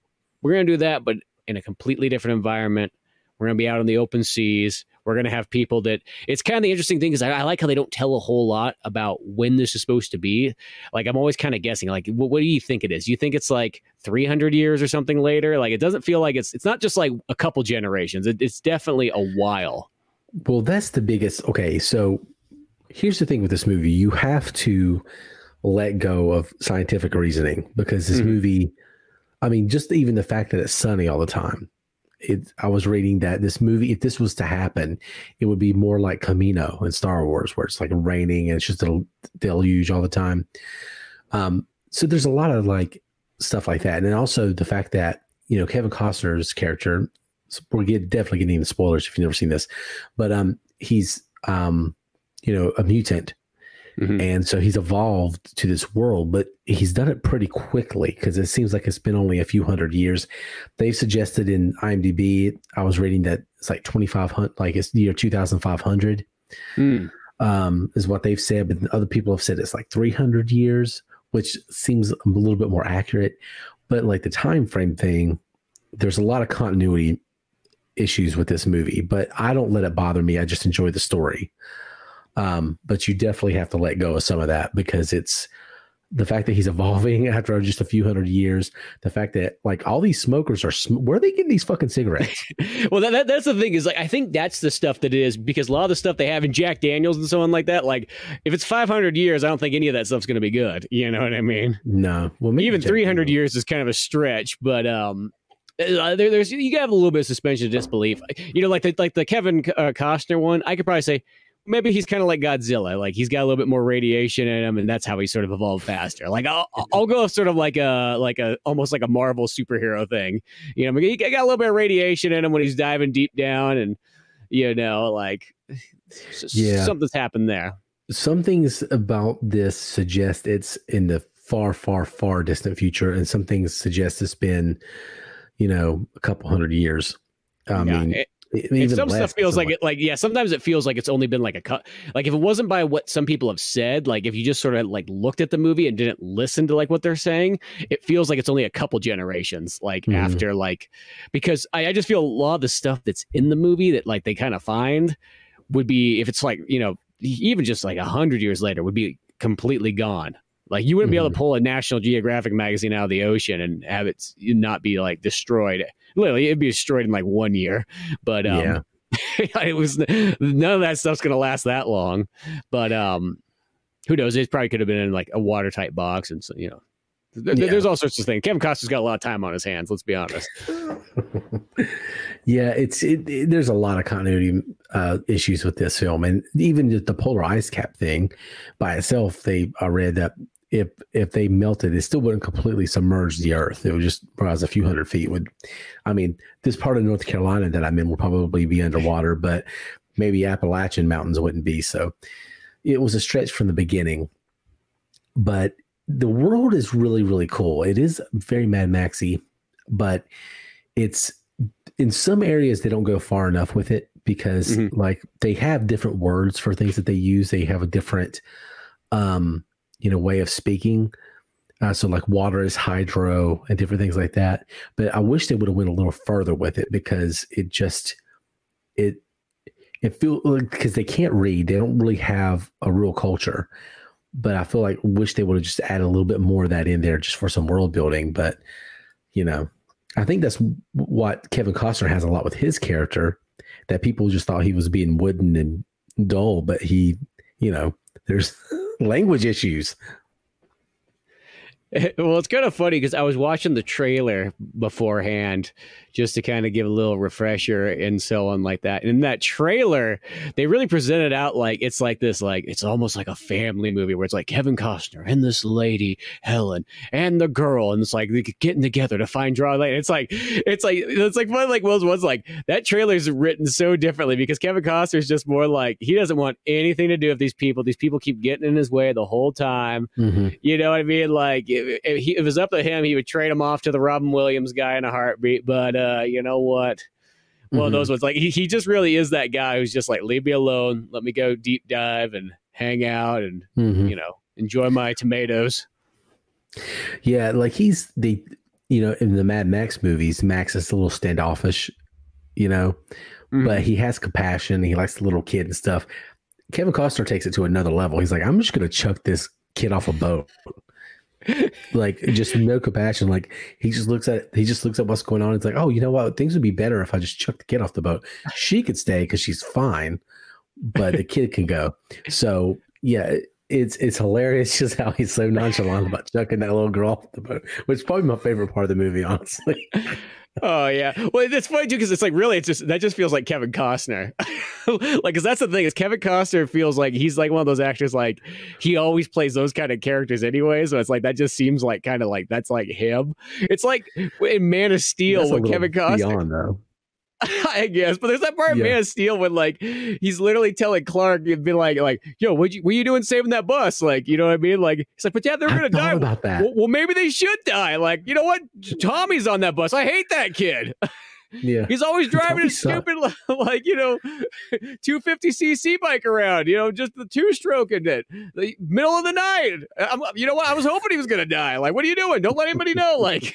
A: we're going to do that, but in a completely different environment. We're going to be out on the open seas. We're going to have people that it's kind of the interesting thing is I, I, like how they don't tell a whole lot about when this is supposed to be. Like I'm always kind of guessing. Like, what, what do you think it is? You think it's like 300 years or something later? Like it doesn't feel like it's it's not just like a couple generations. It, it's definitely a while.
B: Well, that's the biggest. Okay, so here's the thing with this movie: you have to let go of scientific reasoning because this mm-hmm. movie. I mean, just even the fact that it's sunny all the time it, I was reading that this movie, if this was to happen, it would be more like Kamino in Star Wars, where it's like raining and it's just a deluge all the time. Um, so there's a lot of like stuff like that, and also the fact that you know Kevin Costner's character, we're get, definitely getting the spoilers if you've never seen this, but um, he's um, you know a mutant Mm-hmm. And so he's evolved to this world, but he's done it pretty quickly because it seems like it's been only a few hundred years. They've suggested in IMDb, I was reading that it's like 2,500, like it's year 2,500 mm. um, is what they've said. But other people have said it's like 300 years, which seems a little bit more accurate. But like the time frame thing, there's a lot of continuity issues with this movie, but I don't let it bother me. I just enjoy the story. Um, but you definitely have to let go of some of that because it's the fact that he's evolving after just a few hundred years, the fact that like all these smokers are, sm- where are they getting these fucking cigarettes?
A: well, that, that, that's the thing is like, I think that's the stuff that it is because a lot of the stuff they have in Jack Daniels and so on like that, like if it's 500 years, I don't think any of that stuff's going to be good. You know what I mean?
B: No.
A: Well, even 300 Daniels. years is kind of a stretch, but, um, uh, there, there's you have a little bit of suspension of disbelief, you know, like the like the Kevin uh, Costner one. I could probably say, maybe he's kind of like Godzilla. Like he's got a little bit more radiation in him, and that's how he sort of evolved faster. Like I'll, I'll go sort of like a like a almost like a Marvel superhero thing. You know, he got a little bit of radiation in him when he's diving deep down, and you know, like yeah, something's happened there.
B: Some things about this suggest it's in the far, far, far distant future, and some things suggest it's been, you know, a couple hundred years. I yeah, mean, it,
A: and some stuff feels like it, like yeah. Sometimes it feels like it's only been like a cut. Like if it wasn't by what some people have said, like if you just sort of like looked at the movie and didn't listen to like what they're saying, it feels like it's only a couple generations like mm. after like because I, I just feel a lot of the stuff that's in the movie that like they kind of find would be if it's like you know even just like a hundred years later would be completely gone. Like you wouldn't mm-hmm. be able to mm-hmm. pull a National Geographic magazine out of the ocean and have it not be like destroyed. Literally, it'd be destroyed in like one year. But um, yeah. it was none of that stuff's gonna last that long. But um, who knows? It probably could have been in like a watertight box, and so you know, th- yeah. there's all sorts of things. Kevin Costner's got a lot of time on his hands. Let's be honest.
B: yeah, it's it, it, there's a lot of continuity uh, issues with this film, and even just the polar ice cap thing by itself. They I read that if if they melted, it still wouldn't completely submerge the earth. It would just rise a few hundred feet. Would I mean this part of North Carolina that I'm in will probably be underwater, but maybe Appalachian mountains wouldn't be. So it was a stretch from the beginning. But the world is really, really cool. It is very Mad Maxy, but it's in some areas they don't go far enough with it because mm-hmm. like they have different words for things that they use. They have a different um you know way of speaking. Uh, so like water is hydro and different things like that. But I wish they would have went a little further with it because it just it it feels because they can't read. They don't really have a real culture. But I feel like wish they would have just added a little bit more of that in there just for some world building. But you know, I think that's what Kevin Costner has a lot with his character that people just thought he was being wooden and dull, but he, you know, there's language issues.
A: Well, it's kind of funny because I was watching the trailer beforehand just to kind of give a little refresher and so on like that. And in that trailer, they really presented out like it's like this, like it's almost like a family movie where it's like Kevin Costner and this lady, Helen, and the girl, and it's like getting together to find draw lane. It's like it's like it's like fun like Will's was like that trailer's written so differently because Kevin Costner's just more like he doesn't want anything to do with these people. These people keep getting in his way the whole time. Mm-hmm. You know what I mean? Like if, if, he, if it was up to him, he would trade him off to the Robin Williams guy in a heartbeat. But uh, you know what? one mm-hmm. of those ones. Like he, he just really is that guy who's just like, leave me alone, let me go deep dive and hang out and mm-hmm. you know enjoy my tomatoes.
B: Yeah, like he's the you know in the Mad Max movies, Max is a little standoffish, you know, mm-hmm. but he has compassion. He likes the little kid and stuff. Kevin Costner takes it to another level. He's like, I'm just gonna chuck this kid off a boat. Like just no compassion. Like he just looks at he just looks at what's going on. It's like, oh, you know what? Things would be better if I just chuck the kid off the boat. She could stay because she's fine, but the kid can go. So yeah, it's it's hilarious just how he's so nonchalant about chucking that little girl off the boat, which is probably my favorite part of the movie, honestly.
A: oh yeah, well it's funny too because it's like really it's just that just feels like Kevin Costner, like because that's the thing is Kevin Costner feels like he's like one of those actors like he always plays those kind of characters anyway, so it's like that just seems like kind of like that's like him. It's like in Man of Steel with Kevin Costner. Beyond, though. I guess, but there's that part of. Man of Steel when like he's literally telling Clark, he'd be like, like, yo, what you, what you doing saving that bus? Like, you know what I mean? Like, he's like, but yeah, they're gonna die.
B: About that.
A: Well, well, maybe they should die. Like, you know what? Tommy's on that bus. I hate that kid.
B: Yeah.
A: He's always driving his stupid, like, you know, 250cc bike around, you know, just the two stroke in it, the middle of the night. I'm, you know what? I was hoping he was going to die. Like, what are you doing? Don't let anybody know. Like,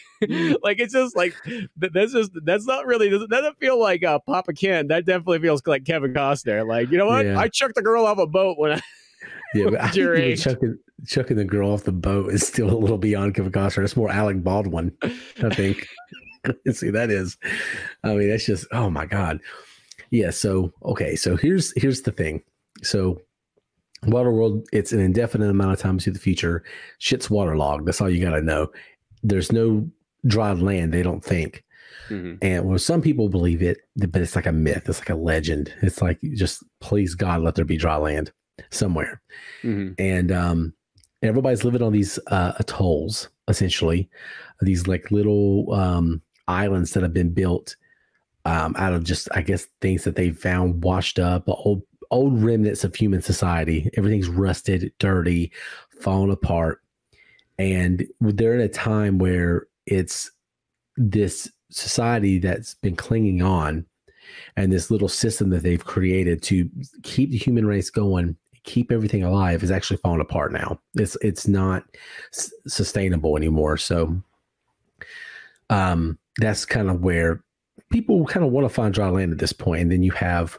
A: like it's just like, that's just, that's not really, that doesn't feel like uh, Papa Ken. That definitely feels like Kevin Costner. Like, you know what? Yeah. I chucked the girl off a boat when I,
B: yeah, but I think chucking, chucking the girl off the boat is still a little beyond Kevin Costner. It's more Alec Baldwin, I think. See, that is, I mean, that's just, oh my God. Yeah. So, okay. So here's, here's the thing. So Waterworld, it's an indefinite amount of time to the future. Shit's waterlogged. That's all you got to know. There's no dry land, they don't think. Mm-hmm. And well, some people believe it, but it's like a myth. It's like a legend. It's like just please God, let there be dry land somewhere. Mm-hmm. And um, everybody's living on these uh, atolls, essentially, these like little um, islands that have been built um, out of just, I guess, things that they found washed up, old old remnants of human society. Everything's rusted, dirty, fallen apart, and they're in a time where it's this society that's been clinging on, and this little system that they've created to keep the human race going keep everything alive is actually falling apart now. It's it's not s- sustainable anymore. So um that's kind of where people kind of want to find dry land at this point. And then you have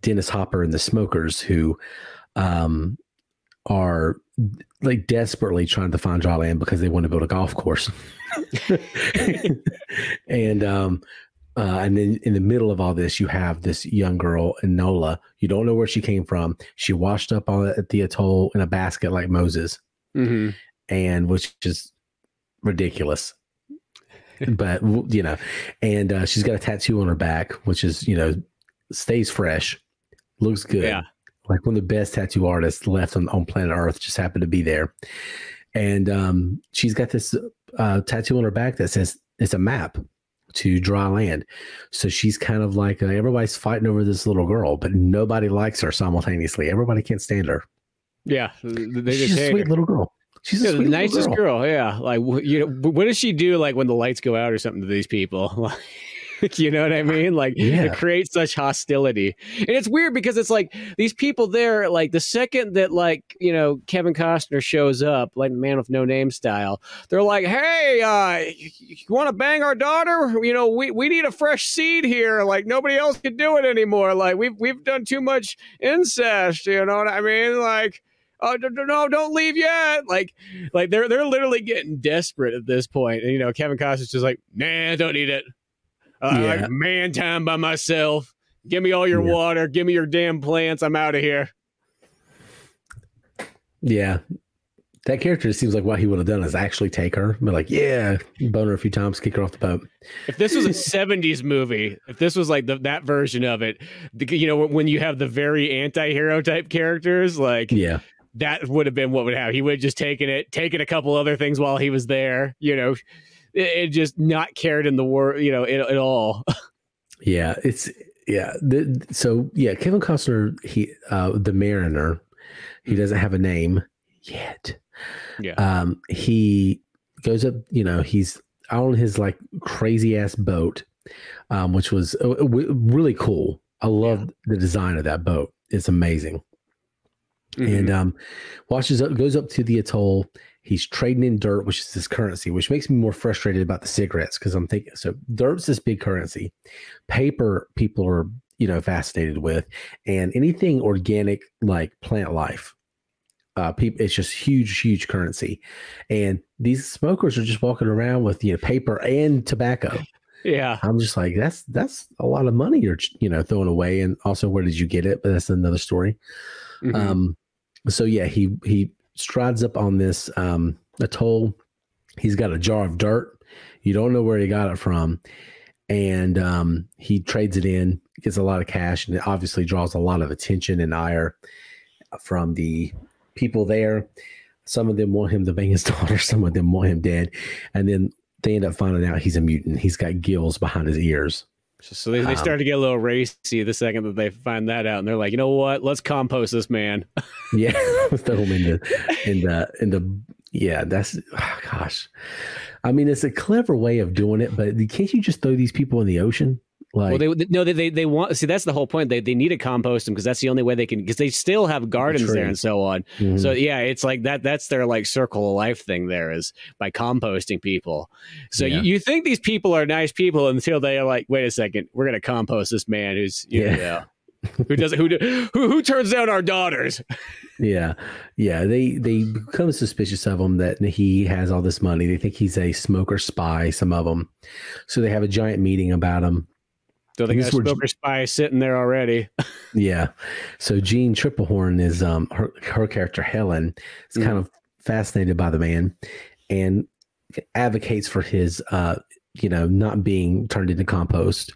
B: Dennis Hopper and the Smokers who um, are like desperately trying to find dry land because they want to build a golf course. and um, uh, and then in the middle of all this, you have this young girl, Enola. You don't know where she came from. She washed up on at the atoll in a basket like Moses, mm-hmm. and which is ridiculous but you know, and uh, she's got a tattoo on her back, which is you know stays fresh, looks good.
A: Yeah.
B: Like one of the best tattoo artists left on, on planet Earth just happened to be there. And um, she's got this uh, tattoo on her back that says it's a map to dry land. So she's kind of like uh, everybody's fighting over this little girl, but nobody likes her simultaneously. Everybody can't stand her.
A: Yeah,
B: they she's a sweet her. little girl.
A: She's yeah, the nicest girl. girl. Yeah, like you know, what does she do like when the lights go out or something to these people? you know what I mean? Like yeah. it creates such hostility. And it's weird because it's like these people there, like the second that like, you know, Kevin Costner shows up, like Man with No Name style, they're like, Hey, uh, you, to bang our daughter? You know, we, we need a fresh seed here. Like nobody else can do it anymore. Like we've we've done too much incest, you know what I mean? Like oh no, don't leave yet. Like, like they're they're literally getting desperate at this point. And you know, Kevin Costner's just like, nah, don't need it. Uh, yeah. like man time by myself. Give me all your yeah. water. Give me your damn plants. I'm out of here.
B: Yeah. That character seems like what he would have done is actually take her, be like, yeah, bone her a few times, kick her off the boat.
A: If this was a 70s movie, if this was like the, that version of it, you know, when you have the very anti hero type characters, like,
B: yeah,
A: that would have been what would happen. He would have just taken it, taken a couple other things while he was there, you know, it, it just not cared in the world, you know, at all.
B: yeah, it's yeah. The, so yeah, Kevin Costner, he uh the Mariner, he doesn't have a name yet.
A: Yeah.
B: Um, he goes up, you know, he's on his like crazy ass boat um, which was uh, w- really cool. I love yeah. the design of that boat. It's amazing. Mm-hmm. And um, washes up, goes up to the atoll. He's trading in dirt, which is his currency, which makes me more frustrated about the cigarettes because I'm thinking so dirt's this big currency. Paper people are you know fascinated with, and anything organic like plant life. Uh, people, it's just huge, huge currency, and these smokers are just walking around with you know paper and tobacco.
A: Yeah,
B: I'm just like that's that's a lot of money you're you know throwing away, and also where did you get it? But that's another story. Mm-hmm. Um, so yeah, he he strides up on this um, atoll. He's got a jar of dirt. You don't know where he got it from, and um, he trades it in, gets a lot of cash, and it obviously draws a lot of attention and ire from the people there. Some of them want him to bang his daughter. Some of them want him dead, and then they end up finding out he's a mutant. He's got gills behind his ears.
A: So they, they um, start to get a little racy the second that they find that out, and they're like, you know what? Let's compost this man.
B: yeah, throw him in the in the in the yeah. That's oh, gosh. I mean, it's a clever way of doing it, but can't you just throw these people in the ocean?
A: Like, well, they no, they, they they want see that's the whole point. They they need to compost them because that's the only way they can because they still have gardens there and so on. Mm-hmm. So yeah, it's like that. That's their like circle of life thing. There is by composting people. So yeah. you, you think these people are nice people until they are like, wait a second, we're gonna compost this man who's yeah. Know, who doesn't who, who who turns down our daughters
B: yeah yeah they they become suspicious of him that he has all this money they think he's a smoker spy some of them so they have a giant meeting about him
A: so they got smoker spy sitting there already.
B: yeah. So Jeanne Tripplehorn is um her her character Helen is mm. kind of fascinated by the man and advocates for his uh you know not being turned into compost.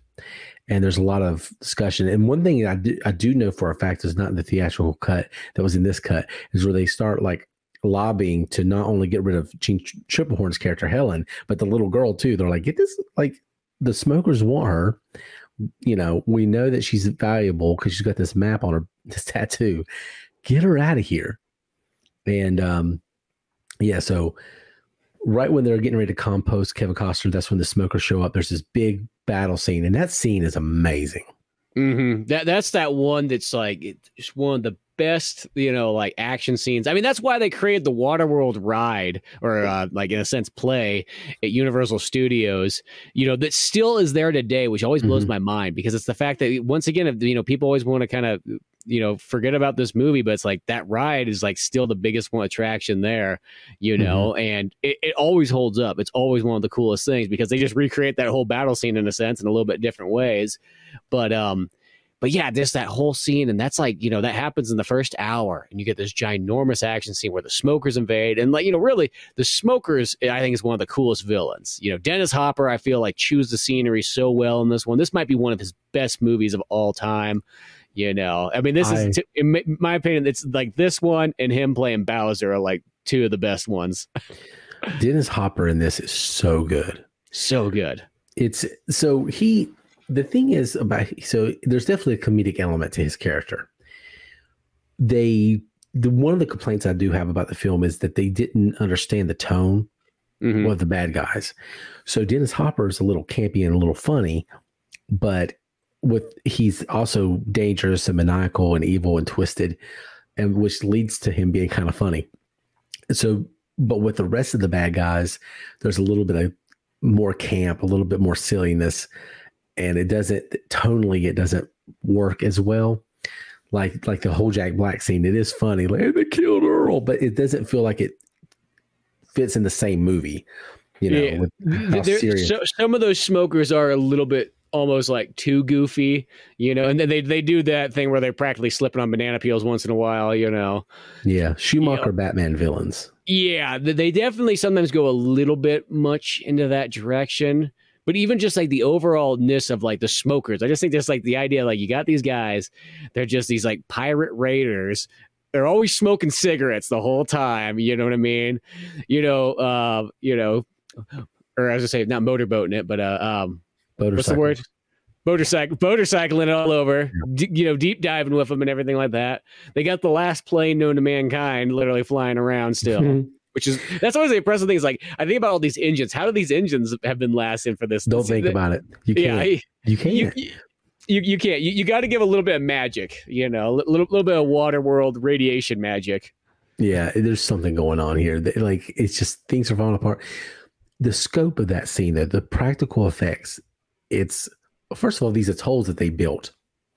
B: And there's a lot of discussion. And one thing I do, I do know for a fact is not in the theatrical cut that was in this cut is where they start like lobbying to not only get rid of Jeanne Tripplehorn's character Helen, but the little girl too. They're like, get this like the smokers want her you know, we know that she's valuable because she's got this map on her, this tattoo. Get her out of here. And um, yeah, so right when they're getting ready to compost Kevin Costner, that's when the smokers show up. There's this big battle scene, and that scene is amazing.
A: Mm-hmm. That that's that one that's like it's one of the best, you know, like action scenes. I mean, that's why they created the Waterworld ride, or uh, like in a sense, play at Universal Studios. You know, that still is there today, which always blows mm-hmm. my mind because it's the fact that once again, you know, people always want to kind of you know forget about this movie but it's like that ride is like still the biggest one attraction there you know mm-hmm. and it, it always holds up it's always one of the coolest things because they just recreate that whole battle scene in a sense in a little bit different ways but um but yeah, just that whole scene, and that's like you know that happens in the first hour, and you get this ginormous action scene where the smokers invade, and like you know really the smokers eh, I think is one of the coolest villains. You know Dennis Hopper I feel like chews the scenery so well in this one. This might be one of his best movies of all time. You know, I mean, this I, is in my opinion, it's like this one and him playing Bowser are like two of the best ones.
B: Dennis Hopper in this is so good,
A: so good.
B: It's so he the thing is about so there's definitely a comedic element to his character. They the one of the complaints I do have about the film is that they didn't understand the tone mm-hmm. of the bad guys. So Dennis Hopper is a little campy and a little funny, but with he's also dangerous and maniacal and evil and twisted, and which leads to him being kind of funny. So, but with the rest of the bad guys, there's a little bit of more camp, a little bit more silliness, and it doesn't tonally it doesn't work as well. Like like the whole Jack Black scene, it is funny. Like they killed Earl, but it doesn't feel like it fits in the same movie. You know,
A: yeah. so, some of those smokers are a little bit almost like too goofy, you know, and then they they do that thing where they're practically slipping on banana peels once in a while, you know.
B: Yeah, Schumacher you know, Batman villains.
A: Yeah, they definitely sometimes go a little bit much into that direction but even just like the overallness of like the smokers, I just think just like the idea like you got these guys, they're just these like pirate raiders. They're always smoking cigarettes the whole time. You know what I mean? You know, uh, you know, or as I say, not motorboating it, but uh, um, what's the word? motorcycle motorcycling all over d- you know deep diving with them and everything like that they got the last plane known to mankind literally flying around still which is that's always the impressive thing. Is like I think about all these engines. How do these engines have been lasting for this?
B: Don't
A: this,
B: think
A: the,
B: about it. You can't. Yeah, you can't. You,
A: you, you can't. You, you got to give a little bit of magic, you know, a little, little bit of water world radiation magic.
B: Yeah, there's something going on here. Like it's just things are falling apart. The scope of that scene, the, the practical effects, it's first of all these are atolls that they built.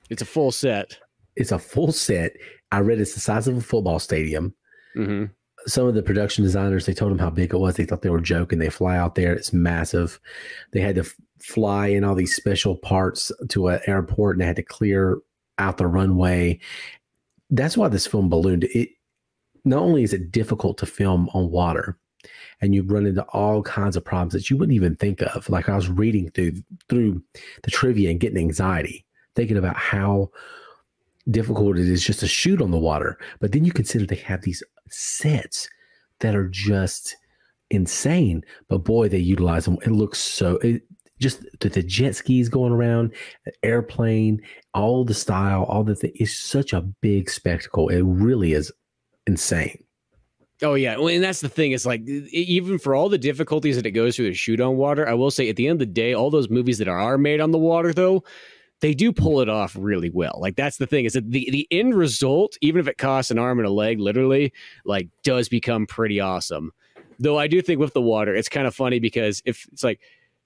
A: It's a full set.
B: It's a full set. I read it's the size of a football stadium. Mm-hmm. Some of the production designers, they told them how big it was. They thought they were joking. They fly out there. It's massive. They had to f- fly in all these special parts to an airport and they had to clear out the runway. That's why this film ballooned. It not only is it difficult to film on water, and you run into all kinds of problems that you wouldn't even think of. Like I was reading through through the trivia and getting anxiety, thinking about how difficult it is just to shoot on the water. But then you consider they have these sets that are just insane. But boy, they utilize them. It looks so. It, just the, the jet skis going around, airplane, all the style, all the thing. It's such a big spectacle. It really is insane.
A: Oh yeah, well, and that's the thing. It's like even for all the difficulties that it goes through to shoot on water, I will say at the end of the day, all those movies that are made on the water, though, they do pull it off really well. Like that's the thing is that the the end result, even if it costs an arm and a leg, literally, like does become pretty awesome. Though I do think with the water, it's kind of funny because if it's like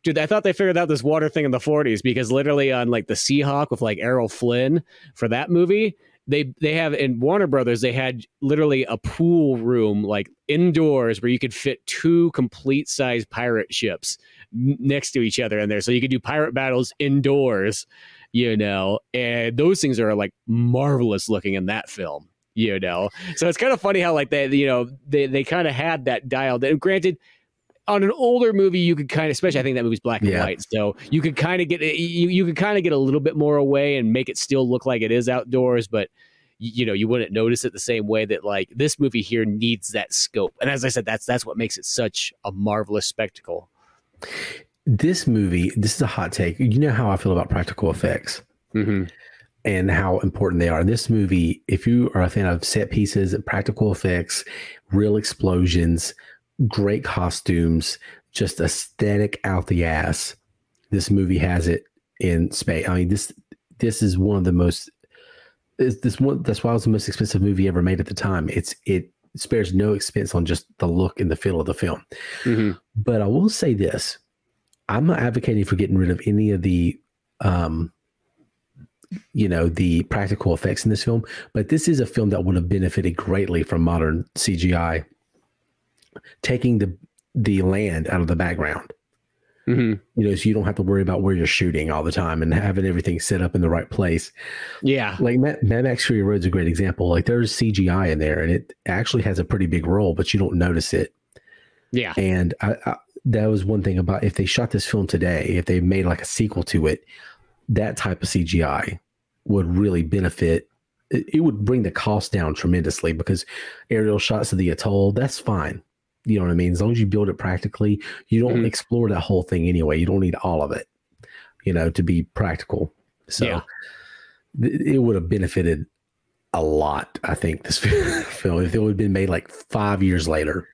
A: dude, I thought they figured out this water thing in the 40s because literally on like the Seahawk with like Errol Flynn for that movie, they they have in Warner Brothers they had literally a pool room like indoors where you could fit two complete size pirate ships next to each other in there so you could do pirate battles indoors you know and those things are like marvelous looking in that film you know so it's kind of funny how like they you know they they kind of had that dialed and granted on an older movie, you could kind of, especially I think that movie's black and yeah. white, so you could kind of get eh, you you could kind of get a little bit more away and make it still look like it is outdoors, but you know you wouldn't notice it the same way that like this movie here needs that scope. And as I said, that's that's what makes it such a marvelous spectacle.
B: This movie, this is a hot take. You know how I feel about practical effects. Mm-hmm and how important they are. This movie, if you are a fan of set pieces, practical effects, real explosions, great costumes, just aesthetic out the ass. This movie has it in space. I mean, this this is one of the most this one that's why it was the most expensive movie ever made at the time. It's it spares no expense on just the look and the feel of the film. Mm-hmm. But I will say this: I'm not advocating for getting rid of any of the um, you know the practical effects in this film but this is a film that would have benefited greatly from modern cgi taking the the land out of the background. Mm-hmm. You know, so you don't have to worry about where you're shooting all the time and having everything set up in the right place.
A: Yeah,
B: like Mad, Mad Max Fury Road is a great example. Like there's CGI in there, and it actually has a pretty big role, but you don't notice it.
A: Yeah,
B: and I, I, that was one thing about if they shot this film today, if they made like a sequel to it, that type of CGI would really benefit it would bring the cost down tremendously because aerial shots of the atoll that's fine you know what I mean? As long as you build it practically, you don't mm-hmm. explore that whole thing anyway. You don't need all of it, you know, to be practical. So yeah. th- it would have benefited a lot, I think, this film, if it would have been made like five years later.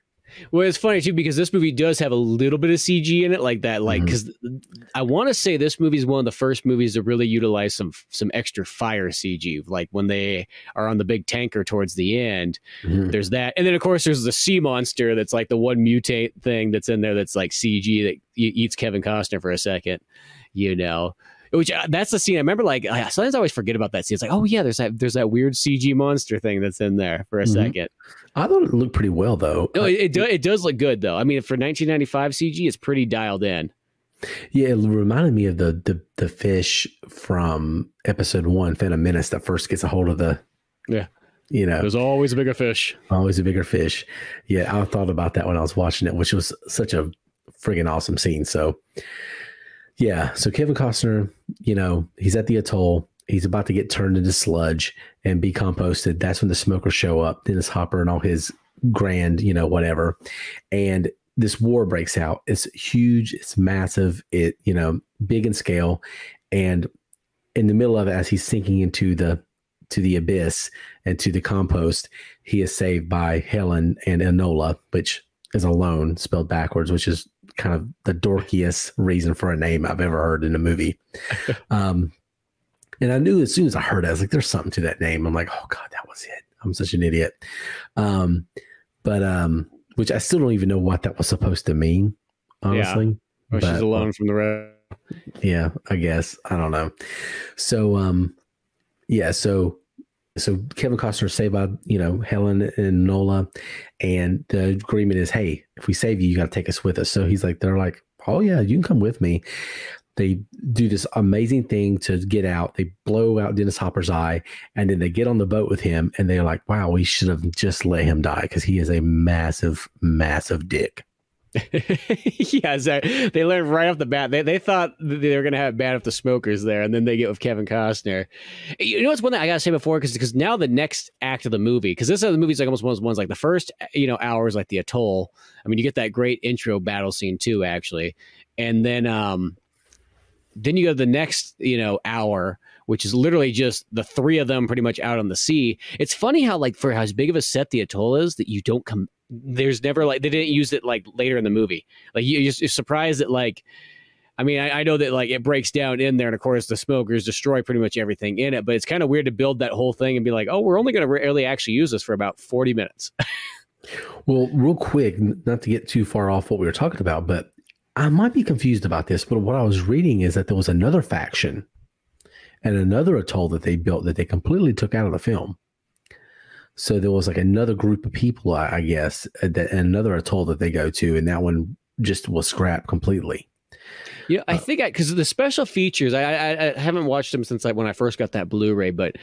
A: Well, it's funny too because this movie does have a little bit of CG in it, like that. Like, because mm-hmm. I want to say this movie is one of the first movies to really utilize some some extra fire CG. Like when they are on the big tanker towards the end, mm-hmm. there's that, and then of course there's the sea monster that's like the one mutate thing that's in there that's like CG that eats Kevin Costner for a second, you know. Which uh, that's the scene. I remember, like sometimes I always forget about that scene. It's like, oh yeah, there's that there's that weird CG monster thing that's in there for a mm-hmm. second.
B: I thought it looked pretty well though.
A: No, it, it, do, it does look good though. I mean, for 1995 CG, it's pretty dialed in.
B: Yeah, it reminded me of the the the fish from episode one, Phantom Menace, that first gets a hold of the
A: yeah.
B: You know,
A: there's always a bigger fish.
B: Always a bigger fish. Yeah, I thought about that when I was watching it, which was such a friggin' awesome scene. So, yeah, so Kevin Costner, you know, he's at the atoll. He's about to get turned into sludge and be composted. That's when the smokers show up. Dennis Hopper and all his grand, you know, whatever. And this war breaks out. It's huge. It's massive. It, you know, big in scale. And in the middle of it, as he's sinking into the to the abyss and to the compost, he is saved by Helen and Enola, which is alone spelled backwards, which is kind of the dorkiest reason for a name I've ever heard in a movie. um, and I knew as soon as I heard it, I was like, there's something to that name. I'm like, oh God, that was it. I'm such an idiot. Um, but um, which I still don't even know what that was supposed to mean, honestly. Yeah.
A: Well, but, she's alone from the rest.
B: Yeah, I guess. I don't know. So um yeah, so so Kevin Costner saved by, you know, Helen and Nola. And the agreement is, hey, if we save you, you gotta take us with us. So he's like, they're like, Oh yeah, you can come with me. They do this amazing thing to get out. They blow out Dennis Hopper's eye, and then they get on the boat with him, and they're like, "Wow, we should have just let him die because he is a massive, massive dick."
A: yeah, they learned right off the bat. They, they thought they were going to have bad with the smokers there, and then they get with Kevin Costner. You know, what's one thing I got to say before because because now the next act of the movie because this is the movie's like almost one of ones like the first you know hours like the atoll. I mean, you get that great intro battle scene too, actually, and then um, then you go to the next you know hour which is literally just the three of them pretty much out on the sea. It's funny how like for as big of a set the atoll is that you don't come there's never like they didn't use it like later in the movie. Like you, you're surprised that like. I mean, I, I, know that like it breaks down in there, and of course the smokers destroy pretty much everything in it. But it's kind of weird to build that whole thing and be like, oh, we're only going to really actually use this for about forty minutes.
B: well, real quick, not to get too far off what we were talking about, but I might be confused about this. But what I was reading is that there was another faction and another atoll that they built that they completely took out of the film. So there was like another group of people, I, I guess, uh, that another atoll that they go to, and that one just was scrapped completely.
A: Yeah, I uh, think because the special features, I, I, I haven't watched them since like when I first got that Blu-ray, but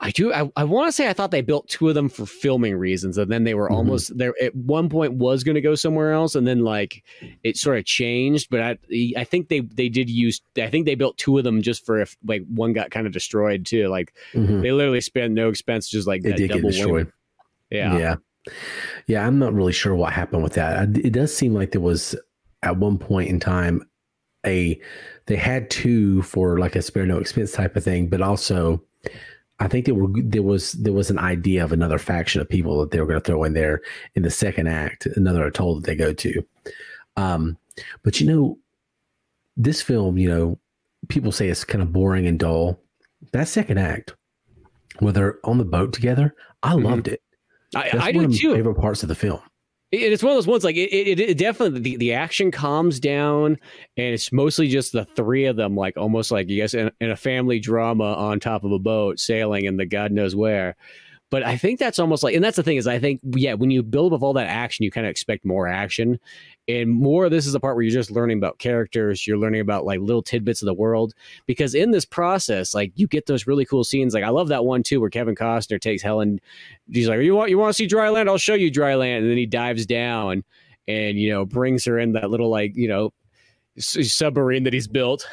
A: I do. I, I want to say I thought they built two of them for filming reasons, and then they were mm-hmm. almost there. At one point, was going to go somewhere else, and then like it sort of changed. But I, I think they they did use. I think they built two of them just for if like one got kind of destroyed too. Like mm-hmm. they literally spent no expense, just like
B: they did get destroyed.
A: Yeah,
B: yeah, yeah. I'm not really sure what happened with that. It does seem like there was at one point in time a they had two for like a spare no expense type of thing, but also I think there were there was there was an idea of another faction of people that they were going to throw in there in the second act, another atoll that they go to. Um, but you know, this film, you know, people say it's kind of boring and dull. That second act, where they're on the boat together, I mm-hmm. loved it.
A: I, That's I do too.
B: Favorite parts of the film
A: it's one of those ones like it, it, it, definitely the, the action calms down and it's mostly just the three of them like almost like you guys in, in, a family drama on top of a boat sailing in the god knows where but I think that's almost like, and that's the thing is, I think, yeah, when you build up all that action, you kind of expect more action. And more, this is the part where you're just learning about characters, you're learning about like little tidbits of the world. Because in this process, like you get those really cool scenes. Like I love that one too, where Kevin Costner takes Helen. He's like, "You want you want to see dry land? I'll show you dry land." And then he dives down and you know brings her in that little like you know submarine that he's built.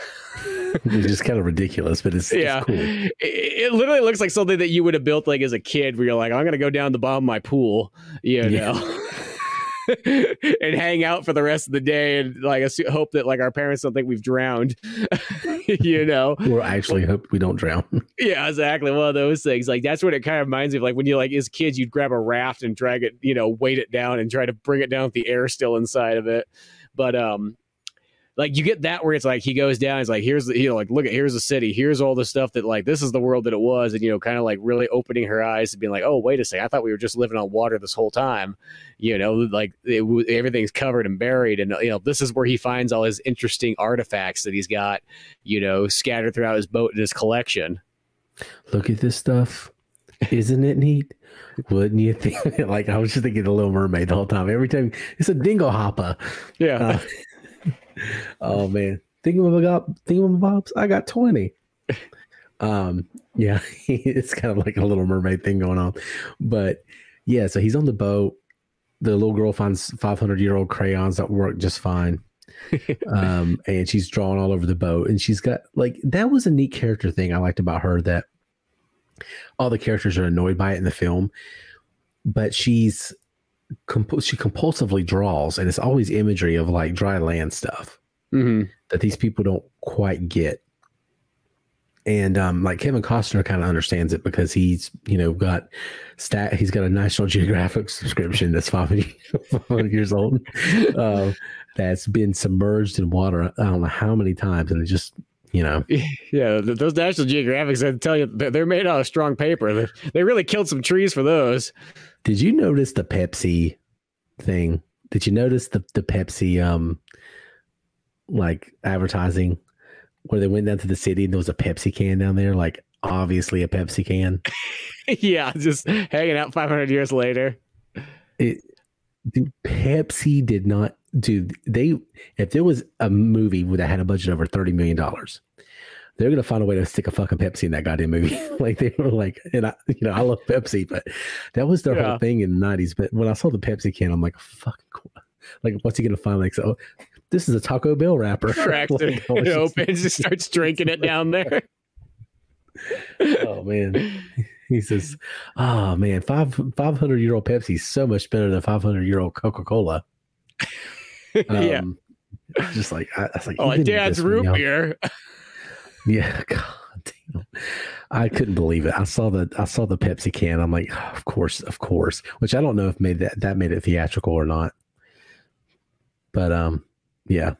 B: it's just kind of ridiculous, but it's
A: yeah.
B: It's cool.
A: it, it, literally looks like something that you would have built like as a kid, where you're like, I'm gonna go down the bottom of my pool, you know. Yeah. and hang out for the rest of the day and like hope that like our parents don't think we've drowned you know?
B: Or actually hope we don't drown.
A: Yeah exactly. One of those things. Like that's what it kind of reminds me of like when you like as kids you'd grab a raft and drag it you know weight it down and try to bring it down with the air still inside of it. But um like you get that where it's like he goes down, he's like, here's the you know, like look at here's the city, here's all the stuff that like this is the world that it was, and you know, kind of like really opening her eyes and being like, oh wait a second, I thought we were just living on water this whole time, you know, like it, everything's covered and buried, and you know, this is where he finds all his interesting artifacts that he's got, you know, scattered throughout his boat and his collection.
B: Look at this stuff. Isn't it neat? Wouldn't you think? like I was just thinking the Little Mermaid the whole time. Every time it's a dinglehopper.
A: Yeah. Uh,
B: oh man, thingamabobs, thingamabobs. I got twenty. Um, yeah, it's kind of like a little mermaid thing going on, but yeah. So he's on the boat. The little girl finds five hundred year old crayons that work just fine. um, and she's drawing all over the boat, and she's got like that was a neat character thing I liked about her that all the characters are annoyed by it in the film, but she's comp- she compulsively draws, and it's always imagery of like dry land stuff
A: mm-hmm.
B: that these people don't quite get. and um, like Kevin Costner kind of understands it because he's you know got stat he's got a National Geographic subscription that's 500, years old uh, that's been submerged in water I don't know how many times and it just you know
A: yeah those National Geographics I tell you they're made out of strong paper they really killed some trees for those.
B: Did you notice the Pepsi thing? Did you notice the the Pepsi um like advertising where they went down to the city and there was a Pepsi can down there, like obviously a Pepsi can.
A: yeah, just hanging out 500 years later.
B: It, dude, Pepsi did not do they if there was a movie that had a budget over 30 million dollars they're gonna find a way to stick a fucking Pepsi in that goddamn movie. like they were like, and I, you know, I love Pepsi, but that was their yeah. whole thing in the '90s. But when I saw the Pepsi can, I'm like, fucking, like, what's he gonna find? Like, so this is a Taco Bell wrapper.
A: Cracks it, it opens, just starts drinking it down there.
B: oh man. He says, "Oh man, five five hundred year old Pepsi is so much better than five hundred year old Coca Cola."
A: Um, yeah,
B: just like I, I was like,
A: oh, Dad's root beer.
B: Yeah, God damn. I couldn't believe it. I saw the I saw the Pepsi can. I'm like, oh, of course, of course. Which I don't know if made that that made it theatrical or not. But um, yeah.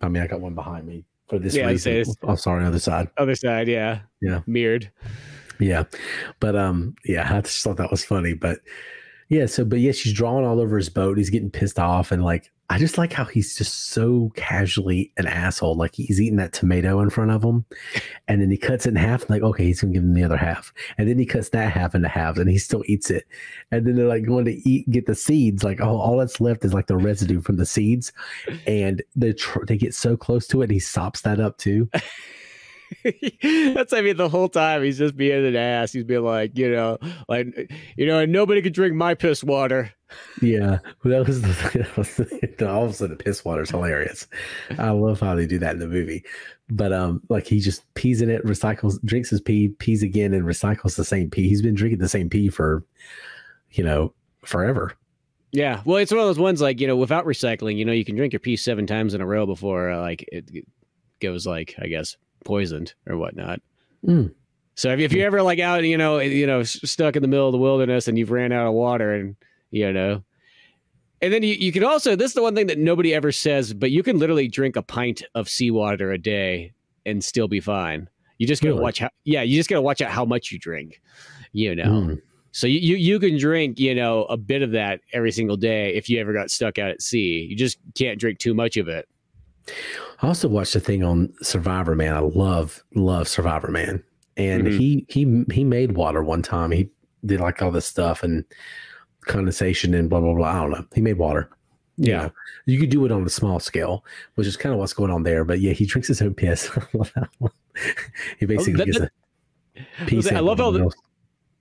B: I mean, I got one behind me for this yeah, reason. I'm sorry, other side.
A: Other side, yeah.
B: Yeah.
A: Mirrored.
B: Yeah. But um, yeah, I just thought that was funny. But yeah, so but yeah, she's drawing all over his boat. He's getting pissed off and like I just like how he's just so casually an asshole. Like he's eating that tomato in front of him, and then he cuts it in half. Like, okay, he's gonna give him the other half, and then he cuts that half into halves, and he still eats it. And then they're like going to eat, get the seeds. Like, oh, all that's left is like the residue from the seeds, and they tr- they get so close to it, he sops that up too.
A: That's I mean the whole time he's just being an ass. He's being like, you know, like you know, nobody could drink my piss water.
B: Yeah, that was the, that was the all of a sudden piss water is hilarious. I love how they do that in the movie. But um, like he just pees in it, recycles, drinks his pee, pees again, and recycles the same pee. He's been drinking the same pee for, you know, forever.
A: Yeah, well, it's one of those ones like you know, without recycling, you know, you can drink your pee seven times in a row before uh, like it goes like I guess poisoned or whatnot. Mm. So if, if you're ever like out, you know, you know, stuck in the middle of the wilderness and you've ran out of water and, you know, and then you, you can also, this is the one thing that nobody ever says, but you can literally drink a pint of seawater a day and still be fine. You just gotta really? watch how, yeah, you just gotta watch out how much you drink, you know. Mm. So you, you you can drink, you know, a bit of that every single day if you ever got stuck out at sea. You just can't drink too much of it.
B: I also watched a thing on Survivor Man. I love love Survivor Man, and mm-hmm. he he he made water one time. He did like all this stuff and condensation and blah blah blah. I don't know. He made water. Yeah, you could do it on a small scale, which is kind of what's going on there. But yeah, he drinks his own piss. he basically oh, that, gets a piece.
A: I love how the,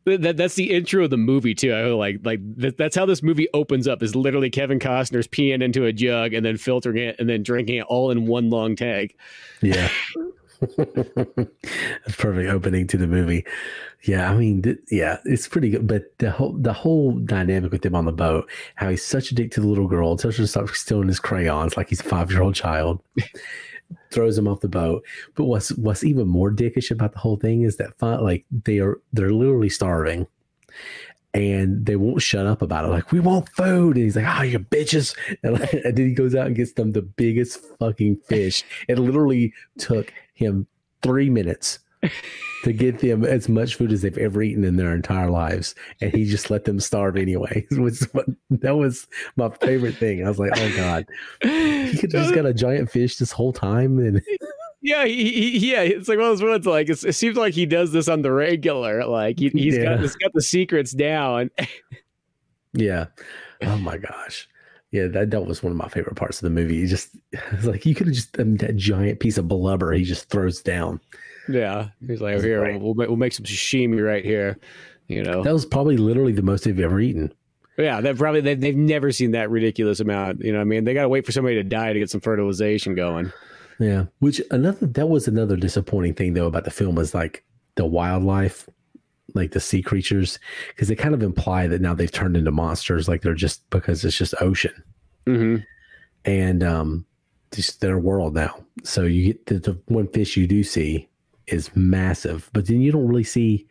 A: that that's the intro of the movie too. I like like that, that's how this movie opens up. Is literally Kevin Costner's peeing into a jug and then filtering it and then drinking it all in one long tank.
B: Yeah. That's perfect opening to the movie. Yeah, I mean, th- yeah, it's pretty good. But the whole the whole dynamic with him on the boat, how he's such a dick to the little girl, tells her to stop stealing his crayons like he's a five year old child throws him off the boat. But what's what's even more dickish about the whole thing is that like they are they're literally starving, and they won't shut up about it. Like we want food, and he's like, "Oh, you bitches!" And, like, and then he goes out and gets them the biggest fucking fish. It literally took him three minutes to get them as much food as they've ever eaten in their entire lives, and he just let them starve anyway. Was that was my favorite thing. I was like, oh god, he could just got a giant fish this whole time, and
A: yeah, he, he, yeah, it's like one of those ones. Like it seems like he does this on the regular. Like he, has yeah. got he's got the secrets down.
B: yeah. Oh my gosh. Yeah, that that was one of my favorite parts of the movie. He just it's like you could have just um, that giant piece of blubber he just throws down.
A: Yeah, he's like, here, we'll, we'll make some sashimi right here. You know,
B: that was probably literally the most they've ever eaten.
A: Yeah, they've probably they've, they've never seen that ridiculous amount. You know, I mean, they got to wait for somebody to die to get some fertilization going.
B: Yeah, which another that was another disappointing thing though about the film is like the wildlife, like the sea creatures, because they kind of imply that now they've turned into monsters, like they're just because it's just ocean,
A: mm-hmm.
B: and um, just their world now. So you get the, the one fish you do see is massive, but then you don't really see.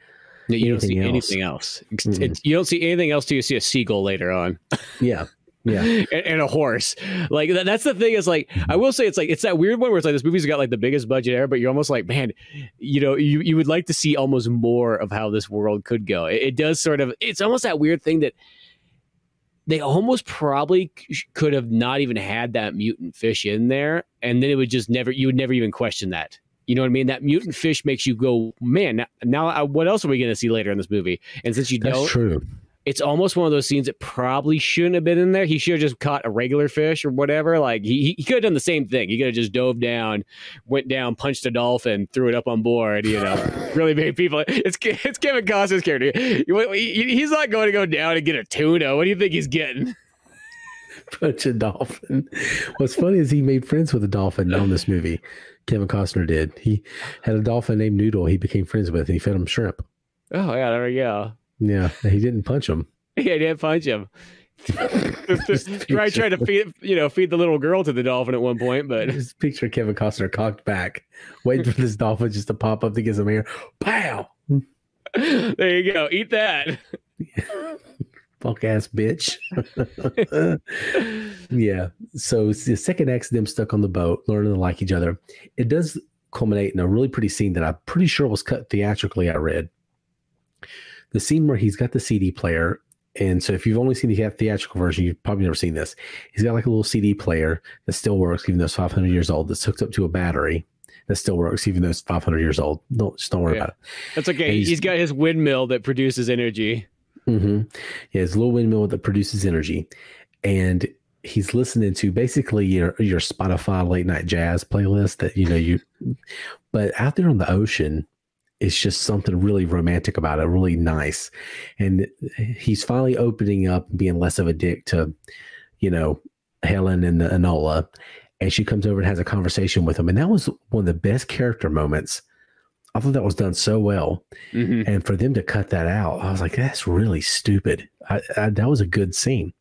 A: you don't see else. anything else. Mm-hmm. you don't see anything else till you see a seagull later on.
B: yeah, yeah,
A: and, and, a horse. Like that, that's the thing. Is like I will say, it's like it's that weird one where it's like this movie's got like the biggest budget ever, but you're almost like, man, you know, you you would like to see almost more of how this world could go. It, it does sort of. It's almost that weird thing that they almost probably could have not even had that mutant fish in there, and then it would just never. You would never even question that. You know what I mean? That mutant fish makes you go, man. Now, now uh, what else are we going to see later in this movie? And since you
B: That's
A: don't,
B: true
A: it's almost one of those scenes that probably shouldn't have been in there. He should have just caught a regular fish or whatever. Like he, he could have done the same thing. He could have just dove down, went down, punched a dolphin, threw it up on board. You know, really made people. It's it's Kevin Costner's character. He's not going to go down and get a tuna. What do you think he's getting?
B: Punch a dolphin. What's funny is he made friends with a dolphin on this movie. Kevin Costner did. He had a dolphin named Noodle. He became friends with, and he fed him shrimp.
A: Oh yeah, there we go.
B: Yeah, he didn't punch him.
A: Yeah, he didn't punch him. right, trying to feed you know feed the little girl to the dolphin at one point, but
B: just picture Kevin Costner cocked back, waiting for this dolphin just to pop up to get some air. Pow!
A: There you go. Eat that.
B: Fuck ass bitch. yeah. So the second act, them stuck on the boat, learning to like each other. It does culminate in a really pretty scene that I'm pretty sure was cut theatrically. I read the scene where he's got the CD player. And so if you've only seen the theatrical version, you've probably never seen this. He's got like a little CD player that still works, even though it's 500 years old, that's hooked up to a battery that still works, even though it's 500 years old. Don't, just don't worry yeah. about it.
A: That's okay. He's, he's got his windmill that produces energy.
B: Mm-hmm. Yeah, his little windmill that produces energy. And he's listening to basically your your Spotify late night jazz playlist that you know you but out there on the ocean it's just something really romantic about it, really nice. And he's finally opening up and being less of a dick to, you know, Helen and the Enola. And she comes over and has a conversation with him. And that was one of the best character moments. I thought that was done so well. Mm-hmm. And for them to cut that out, I was like, that's really stupid. I, I, that was a good scene.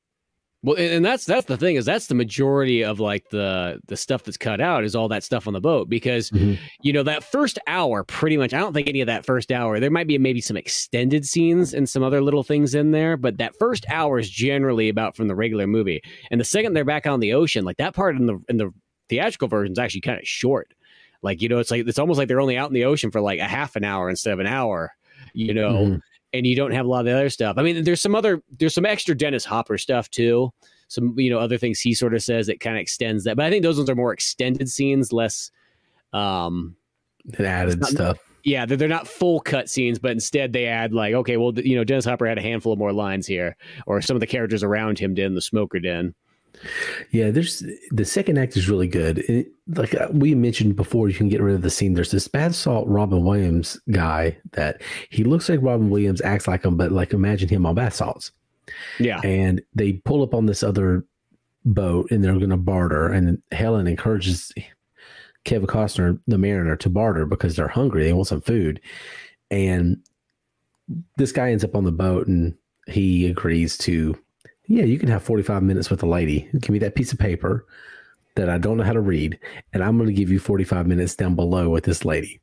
A: Well, and that's that's the thing is that's the majority of like the the stuff that's cut out is all that stuff on the boat because mm-hmm. you know that first hour pretty much I don't think any of that first hour there might be maybe some extended scenes and some other little things in there but that first hour is generally about from the regular movie. And the second they're back on the ocean like that part in the in the theatrical version is actually kind of short. Like you know it's like it's almost like they're only out in the ocean for like a half an hour instead of an hour you know? Mm-hmm and you don't have a lot of the other stuff. I mean, there's some other there's some extra Dennis Hopper stuff too. Some you know other things he sort of says that kind of extends that, but I think those ones are more extended scenes, less um
B: and added not, stuff.
A: Yeah, they're, they're not full cut scenes, but instead they add like, okay, well, you know, Dennis Hopper had a handful of more lines here, or some of the characters around him did in the smoker den.
B: Yeah, there's the second act is really good. It, like uh, we mentioned before, you can get rid of the scene. There's this bad salt Robin Williams guy that he looks like Robin Williams, acts like him, but like imagine him on bath salts.
A: Yeah,
B: and they pull up on this other boat and they're going to barter, and Helen encourages Kevin Costner, the mariner, to barter because they're hungry. They want some food, and this guy ends up on the boat and he agrees to yeah, you can have 45 minutes with a lady. Give me that piece of paper that I don't know how to read, and I'm going to give you 45 minutes down below with this lady.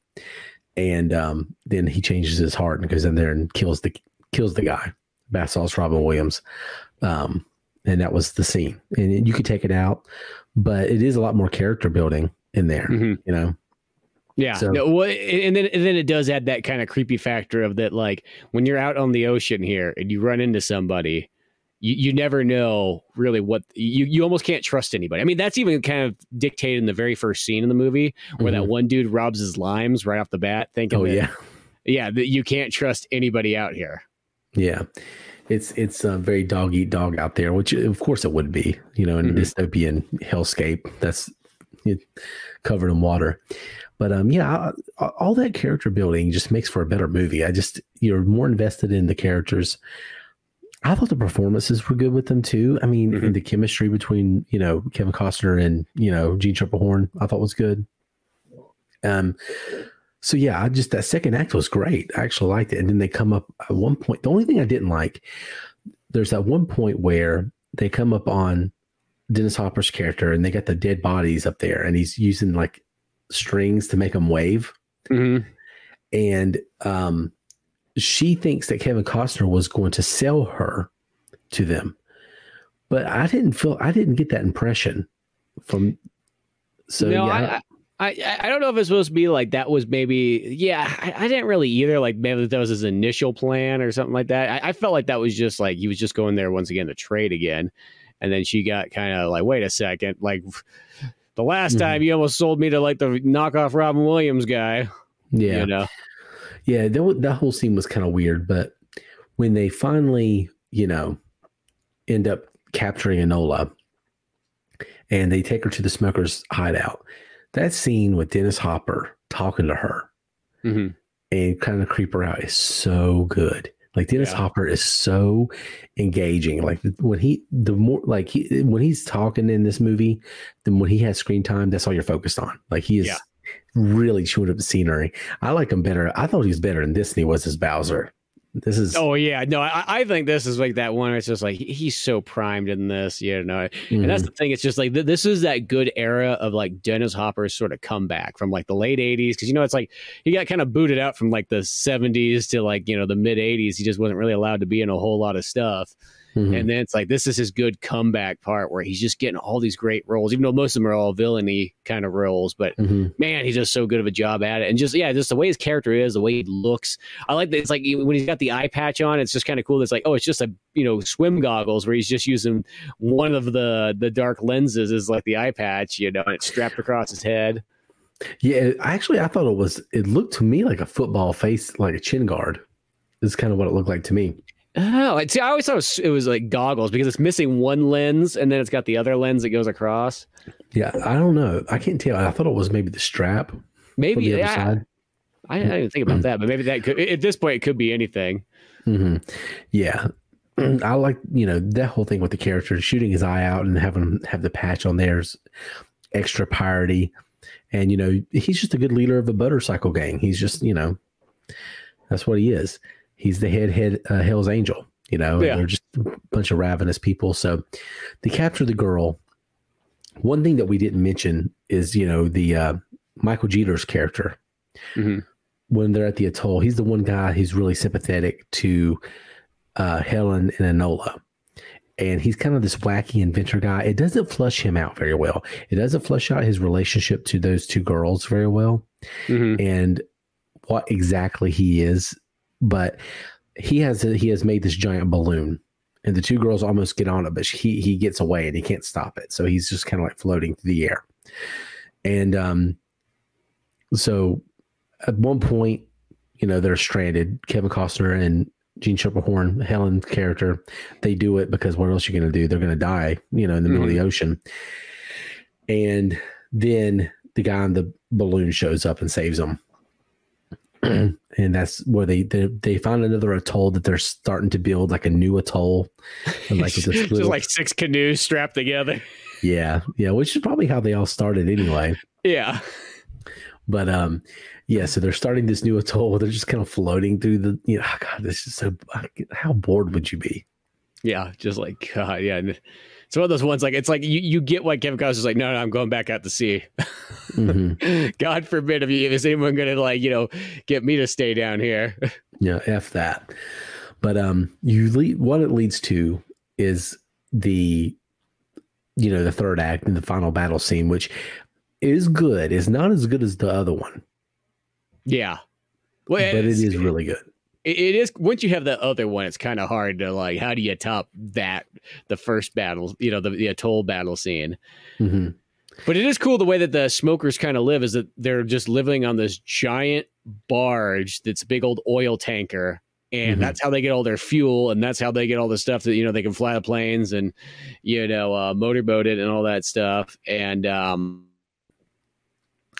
B: And um, then he changes his heart and goes in there and kills the kills the guy. Bath Robin Williams. Um, and that was the scene. And you could take it out, but it is a lot more character building in there, mm-hmm. you know.
A: Yeah. So, no, well, and then and then it does add that kind of creepy factor of that, like when you're out on the ocean here and you run into somebody, you, you never know really what you, you almost can't trust anybody. I mean, that's even kind of dictated in the very first scene in the movie where mm-hmm. that one dude robs his limes right off the bat, thinking,
B: oh,
A: that,
B: yeah.
A: Yeah, that you can't trust anybody out here.
B: Yeah. It's it's a very dog eat dog out there, which of course it would be, you know, in mm-hmm. a dystopian hellscape that's covered in water. But um, yeah, all that character building just makes for a better movie. I just you're more invested in the characters. I thought the performances were good with them too. I mean, mm-hmm. the chemistry between you know Kevin Costner and you know Jeanne Tripplehorn, I thought was good. Um, so yeah, I just that second act was great. I actually liked it. And then they come up at one point. The only thing I didn't like, there's that one point where they come up on Dennis Hopper's character and they got the dead bodies up there, and he's using like strings to make them wave. Mm-hmm. and um, she thinks that Kevin Costner was going to sell her to them, but I didn't feel I didn't get that impression from. So
A: no,
B: yeah,
A: I, I I don't know if it's supposed to be like that was maybe yeah I, I didn't really either like maybe that was his initial plan or something like that. I, I felt like that was just like he was just going there once again to trade again. And then she got kind of like wait a second like the last
B: Mhm.
A: time you almost sold me to like the knockoff Robin Williams guy
B: yeah,
A: you know
B: yeah. That that whole scene was kind of weird, but when they finally, you know, end up capturing Enola, and they take her to the smoker's hideout, that scene with Dennis Hopper talking to her
A: Mhm.
B: and kind of creep her out is so good. Like Dennis
A: Yeah.
B: Hopper is so engaging. Like when he, the more like he, when he's talking in this movie, then when he has screen time, that's all you're focused on. Like he is
A: Yeah.
B: Really chewing up the scenery. I like him better. I thought he was better in this than he was as Bowser. This is
A: oh yeah no I, I think this is like that one where it's just like he- he's so primed in this you know And mm-hmm.
B: that's
A: the thing. It's just like th- this is that good era of like Dennis Hopper's sort of comeback from like the late 80s. Cause you know, it's like he got kind of booted out from like the 70s to like, you know, the mid 80s. He just wasn't really allowed to be in a whole lot of stuff.
B: Mhm.
A: And then it's like this is his good comeback part where he's just getting all these great roles, even though most of them are all villainy kind of roles. But
B: Mhm.
A: man, he does so good of a job at it. And just yeah, just the way his character is, the way he looks. I like that it's like when he's got the eye patch on, it's just kind of cool. It's like, oh, it's just a you know, swim goggles where he's just using one of the the dark lenses is like the eye patch, you know, and it's strapped across his head.
B: Yeah, actually, I thought it was. It looked to me like a football face, like a chin guard. This Is kind of what it looked like to me.
A: Oh, see, I always thought it was, it was like goggles because it's missing one lens and then it's got the other lens that goes across.
B: Yeah, I don't know. I can't tell. I thought it was maybe the strap
A: Maybe
B: the
A: yeah. I, I didn't even think about that, but maybe that could at this point it could be anything.
B: hmm Yeah, I like you know that whole thing with the character shooting his eye out and having him have the patch on there's extra piety, and you know he's just a good leader of a motorcycle gang. He's just you know that's what he is. He's the head head uh, Hell's Angel. You know,
A: Yeah.
B: they're just a bunch of ravenous people. So they capture the girl. One thing that we didn't mention is you know the uh, Michael Jeter's character
A: Mhm.
B: when they're at the atoll. He's the one guy who's really sympathetic to uh, Helen and Enola. And he's kind of this wacky inventor guy. It doesn't flush him out very well. It doesn't flush out his relationship to those two girls very well
A: Mhm.
B: and what exactly he is. But he has he has made this giant balloon, and the two girls almost get on it, but he he gets away and he can't stop it. So he's just kind of like floating through the air. And um, so at one point, you know, they're stranded. Kevin Costner and Jeanne Tripplehorn, Helen's character, they do it because what else are you going to do? They're going to die, you know, in the middle of the ocean. And then the guy on the balloon shows up and saves them. and that's where they, they they find another atoll that they're starting to build like a new atoll. And like this
A: just
B: little-
A: like six canoes strapped together.
B: yeah, yeah, which is probably how they all started anyway.
A: Yeah.
B: But um, yeah, so they're starting this new atoll. They're just kind of floating through the. You know, God, this is so. How bored would you be?
A: Yeah. Just like God. Yeah. It's one of those ones like it's like you, you get why Kevin Costner's like, no, no, I'm going back out to sea.
B: Mhm.
A: God forbid if you, is anyone gonna like, you know, get me to stay down here.
B: Yeah, f that. But um, you lead, what it leads to is the, you know, the third act and the final battle scene, which is good. Is not as good as the other one,
A: yeah. Well,
B: but
A: it's-
B: really good.
A: It, it is once you have the other one, it's kind of hard to like. How do you top that? The first battle, you know, the, the atoll battle scene.
B: hmm
A: But it is cool the way that the smokers kind of live is that they're just living on this giant barge that's a big old oil tanker. And
B: Mhm.
A: that's how they get all their fuel, and that's how they get all the stuff that you know they can fly the planes and you know uh, motorboat it and all that stuff. And um,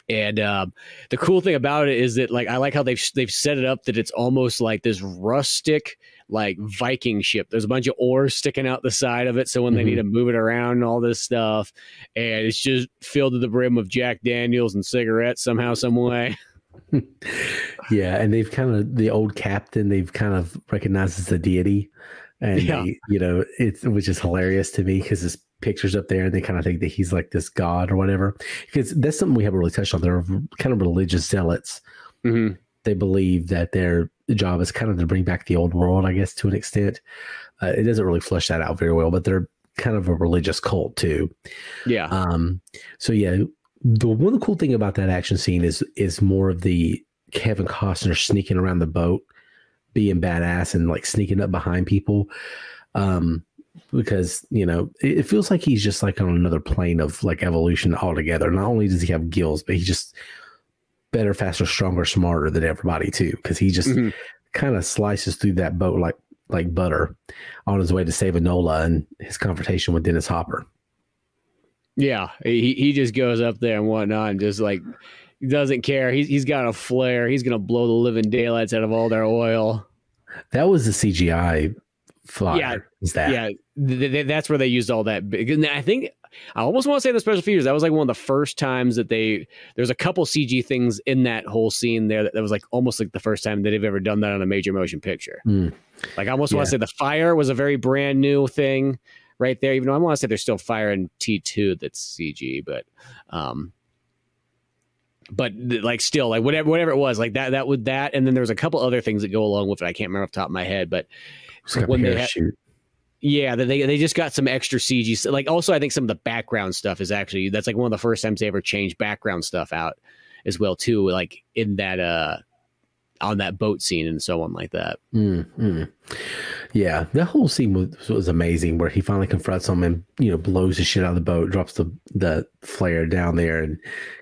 A: and um, the cool thing about it is that like I like how they've they've set it up that it's almost like this rustic like Viking ship. There's a bunch of oars sticking out the side of it, so when they
B: Mhm.
A: need to move it around and all this stuff, and it's just filled to the brim with Jack Daniels and cigarettes somehow, some way.
B: Yeah, and they've kind of the old captain. They've kind of recognized as a deity, and
A: Yeah.
B: they, you know it's which is hilarious to me because his pictures up there, and they kind of think that he's like this god or whatever. Because that's something we haven't really touched on. They're kind of religious zealots,
A: Mm-hmm.
B: they believe that their job is kind of to bring back the old world, I guess, to an extent. Uh, it doesn't really flesh that out very well, but they're kind of a religious cult too.
A: Yeah.
B: Um. So yeah, the one cool thing about that action scene is is more of the Kevin Costner sneaking around the boat, being badass and like sneaking up behind people. Um, because you know it, it feels like he's just like on another plane of like evolution altogether. Not only does he have gills, but he's just better, faster, stronger, smarter than everybody too. Because he just
A: Mhm.
B: kind of slices through that boat like like butter on his way to save Enola and his confrontation with Dennis Hopper.
A: Yeah, he he just goes up there and whatnot, and just like doesn't care. He's he's got a flare. He's gonna blow the living daylights out of all their oil.
B: That was the CGI flyer.
A: Yeah,
B: is that?
A: Yeah, th- th- that's where they used all that. And I think I almost want to say the special features. That was like one of the first times that they. There's a couple CG things in that whole scene there that, that was like almost like the first time that they've ever done that on a major motion picture.
B: Mm.
A: Like I almost want to say the fire was a very brand new thing right there. Even though I want to say there's still fire in T two that's CG, but um, but like still like whatever whatever it was like that that would that and then there was a couple other things that go along with it. I can't remember off the top of my head, but
B: It's like
A: when they yeah, they they just got some extra CG. Like also, I think some of the background stuff is actually that's like one of the first times they ever changed background stuff out as well too. Like in that uh on that boat scene and so on like that.
B: Mm, mm. Yeah, that whole scene was, was amazing where he finally confronts him and you know blows the shit out of the boat, drops the the flare down there, and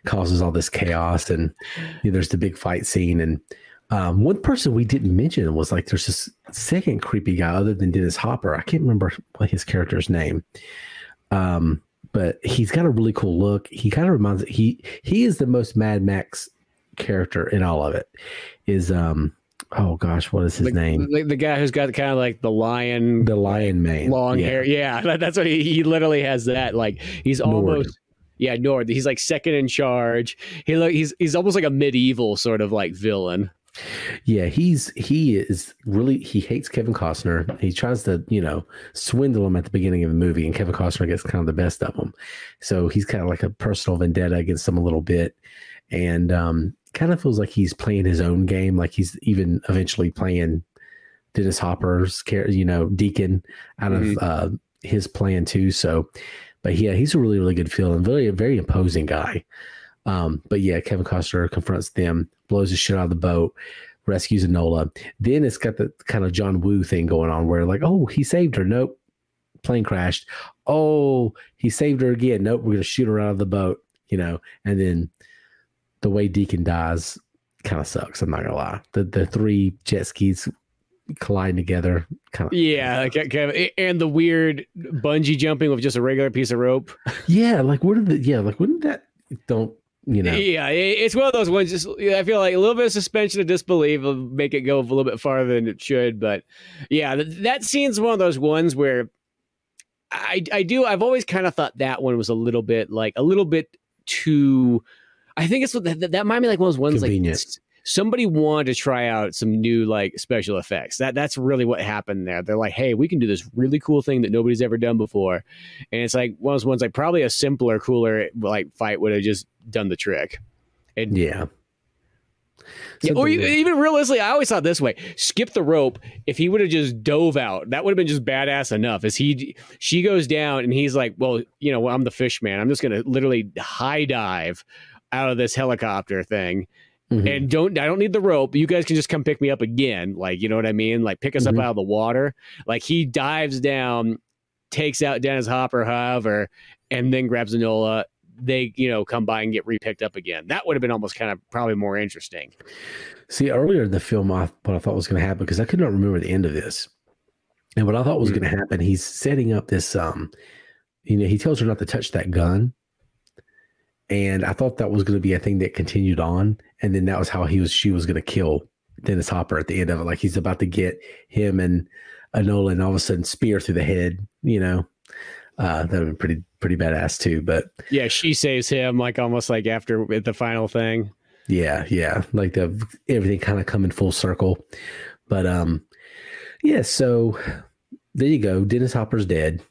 B: causes all this chaos. And you know, there's the big fight scene. And um, one person we didn't mention was like there's this second creepy guy other than Dennis Hopper. I can't remember what his character's name. Um, but he's got a really cool look. He kind of reminds he he is the most Mad Max character in all of it. Is um oh gosh, what is his
A: Like,
B: name?
A: Like the guy who's got kind of like the lion
B: The Lion Mane.
A: long
B: Yeah.
A: hair. Yeah, that, that's what he, he literally has that. Like he's
B: Nord.
A: almost yeah, Nord. He's like second in charge. He look he's he's almost like a medieval sort of like villain.
B: Yeah, he's he is really he hates Kevin Costner. He tries to you know swindle him at the beginning of the movie, and Kevin Costner gets kind of the best of him. So he's kind of like a personal vendetta against him a little bit, and um, kind of feels like he's playing his own game. Like he's even eventually playing Dennis Hopper's you know, Deacon out of uh, his plan too. So, but yeah, he's a really really good feel and very very imposing guy. Um, but yeah, Kevin Costner confronts them, blows the shit out of the boat, rescues Enola. Then it's got the kind of John Woo thing going on where like, oh, he saved her. Nope. Plane crashed. Oh, he saved her again. Nope, we're gonna shoot her out of the boat, you know, and then the way Deacon dies kind of sucks, I'm not gonna lie. The the three jet skis collide together, kind of
A: Yeah, like, kind of- and the weird bungee jumping with just a regular piece of rope.
B: yeah, like where did the yeah, like wouldn't that don't you know
A: Yeah, it's one of those ones. Just I feel like a little bit of suspension of disbelief will make it go a little bit farther than it should. But yeah, th- that scene's one of those ones where I I do. I've always kind of thought that one was a little bit like a little bit too. I think it's that that, might be like one of those ones like somebody wanted to try out some new like special effects. That that's really what happened there. They're like, hey, we can do this really cool thing that nobody's ever done before, and it's like one of those ones like probably a simpler, cooler like fight would have just done the trick. And
B: yeah.
A: yeah, or you, even realistically, I always thought this way: skip the rope. If he would have just dove out, that would have been just badass enough. As he, she goes down, and he's like, "Well, you know, I'm the fish man. I'm just gonna literally high dive out of this helicopter thing,
B: Mhm.
A: and don't I don't need the rope. You guys can just come pick me up again. Like, you know what I mean? Like, pick us
B: Mhm.
A: up out of the water. Like, he dives down, takes out Dennis Hopper, however, and then grabs Enola. They, you know, come by and get repicked up again. That would have been almost kind of probably more interesting.
B: See, earlier in the film, I, what I thought was going to happen because I could not remember the end of this, and what I thought was
A: Hmm.
B: going to happen, he's setting up this. Um, you know, he tells her not to touch that gun, and I thought that was going to be a thing that continued on, and then that was how he was. She was going to kill Dennis Hopper at the end of it, like he's about to get him and Enola, and all of a sudden spear through the head. You know, uh, that would been pretty pretty badass too. But
A: Yeah, she saves him like almost like after the final thing.
B: Yeah, yeah, like the everything kind of coming full circle. But um, yeah. So there you go. Dennis Hopper's dead,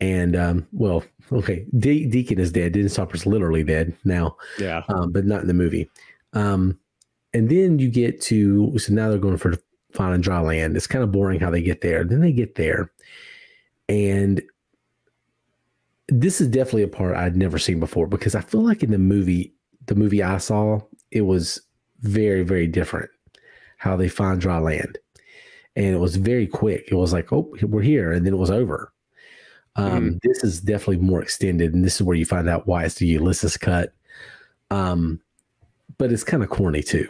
B: and um, well, okay, De- Deacon is dead. Dennis Hopper's literally dead now,
A: Yeah.
B: um, but not in the movie. Um, and then you get to so now they're going for finding dry land. It's kind of boring how they get there. Then they get there, and this is definitely a part I'd never seen before because I feel like in the movie, the movie I saw, it was very, very different how they find dry land. And it was very quick. It was like, oh, we're here. And then it was over. Um, mm-hmm. This is definitely more extended. And this is where you find out why it's the Ulysses cut. Um, but it's kind of corny too.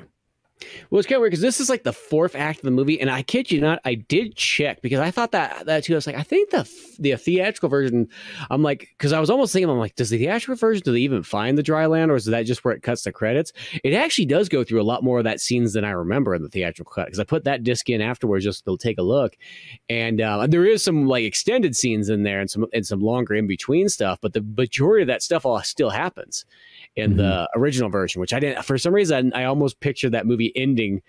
A: Well, it's kind of weird because this is like the fourth act of the movie, and I kid you not, I did check because I thought that that too. I was like, I think the the theatrical version. I'm like, because I was almost thinking, I'm like, does the theatrical version do they even find the dry land, or is that just where it cuts the credits? It actually does go through a lot more of that scenes than I remember in the theatrical cut because I put that disc in afterwards just to take a look, and uh, there is some like extended scenes in there and some and some longer in between stuff, but the majority of that stuff all still happens in mm-hmm. the original version, which I didn't. For some reason, I almost pictured that movie ending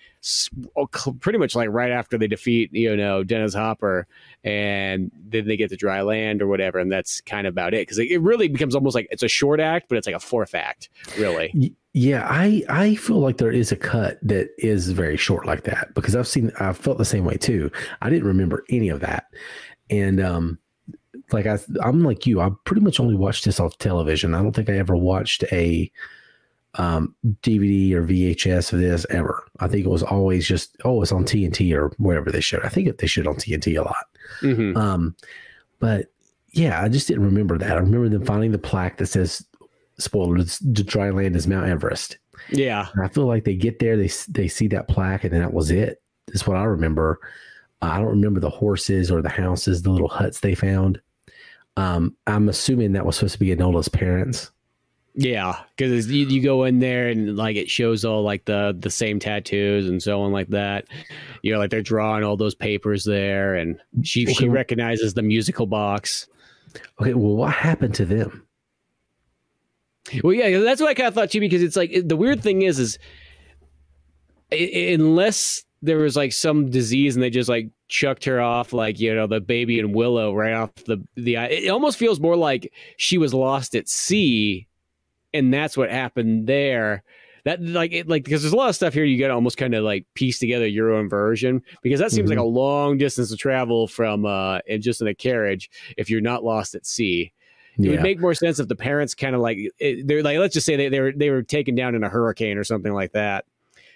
A: oh, pretty much like right after they defeat, you know, Dennis Hopper, and then they get to dry land or whatever, and that's kind of about it. Because it really becomes almost like it's a short act, but it's like a fourth act, really.
B: Yeah, I I feel like there is a cut that is very short like that because I've seen I've felt the same way too. I didn't remember any of that, and um, like I, I'm like you. I pretty much only watched this off television. I don't think I ever watched a um, DVD or VHS of this ever. I think it was always just oh, it's on TNT or wherever they showed. I think they showed on TNT a lot. Mm-hmm. Um, but yeah, I just didn't remember that. I remember them finding the plaque that says "Spoiler: The dry land is Mount Everest."
A: Yeah,
B: and I feel like they get there, they they see that plaque, and then that was it. That's what I remember. I don't remember the horses or the houses, the little huts they found. Um, I'm assuming that was supposed to be Enola's parents.
A: Yeah, because you, you go in there and like it shows all like the the same tattoos and so on like that. You know, like they're drawing all those papers there, and she okay. she recognizes the musical box.
B: Okay, well, what happened to them?
A: Well, yeah, that's what I kind of thought too. Because it's like the weird thing is, is unless there was like some disease and they just like chucked her off like you know the baby and willow right off the the it almost feels more like she was lost at sea and that's what happened there that like it like because there's a lot of stuff here you got to almost kind of like piece together your own version because that seems mm-hmm. like a long distance to travel from uh and just in a carriage if you're not lost at sea it yeah. would make more sense if the parents kind of like they're like let's just say they, they were they were taken down in a hurricane or something like that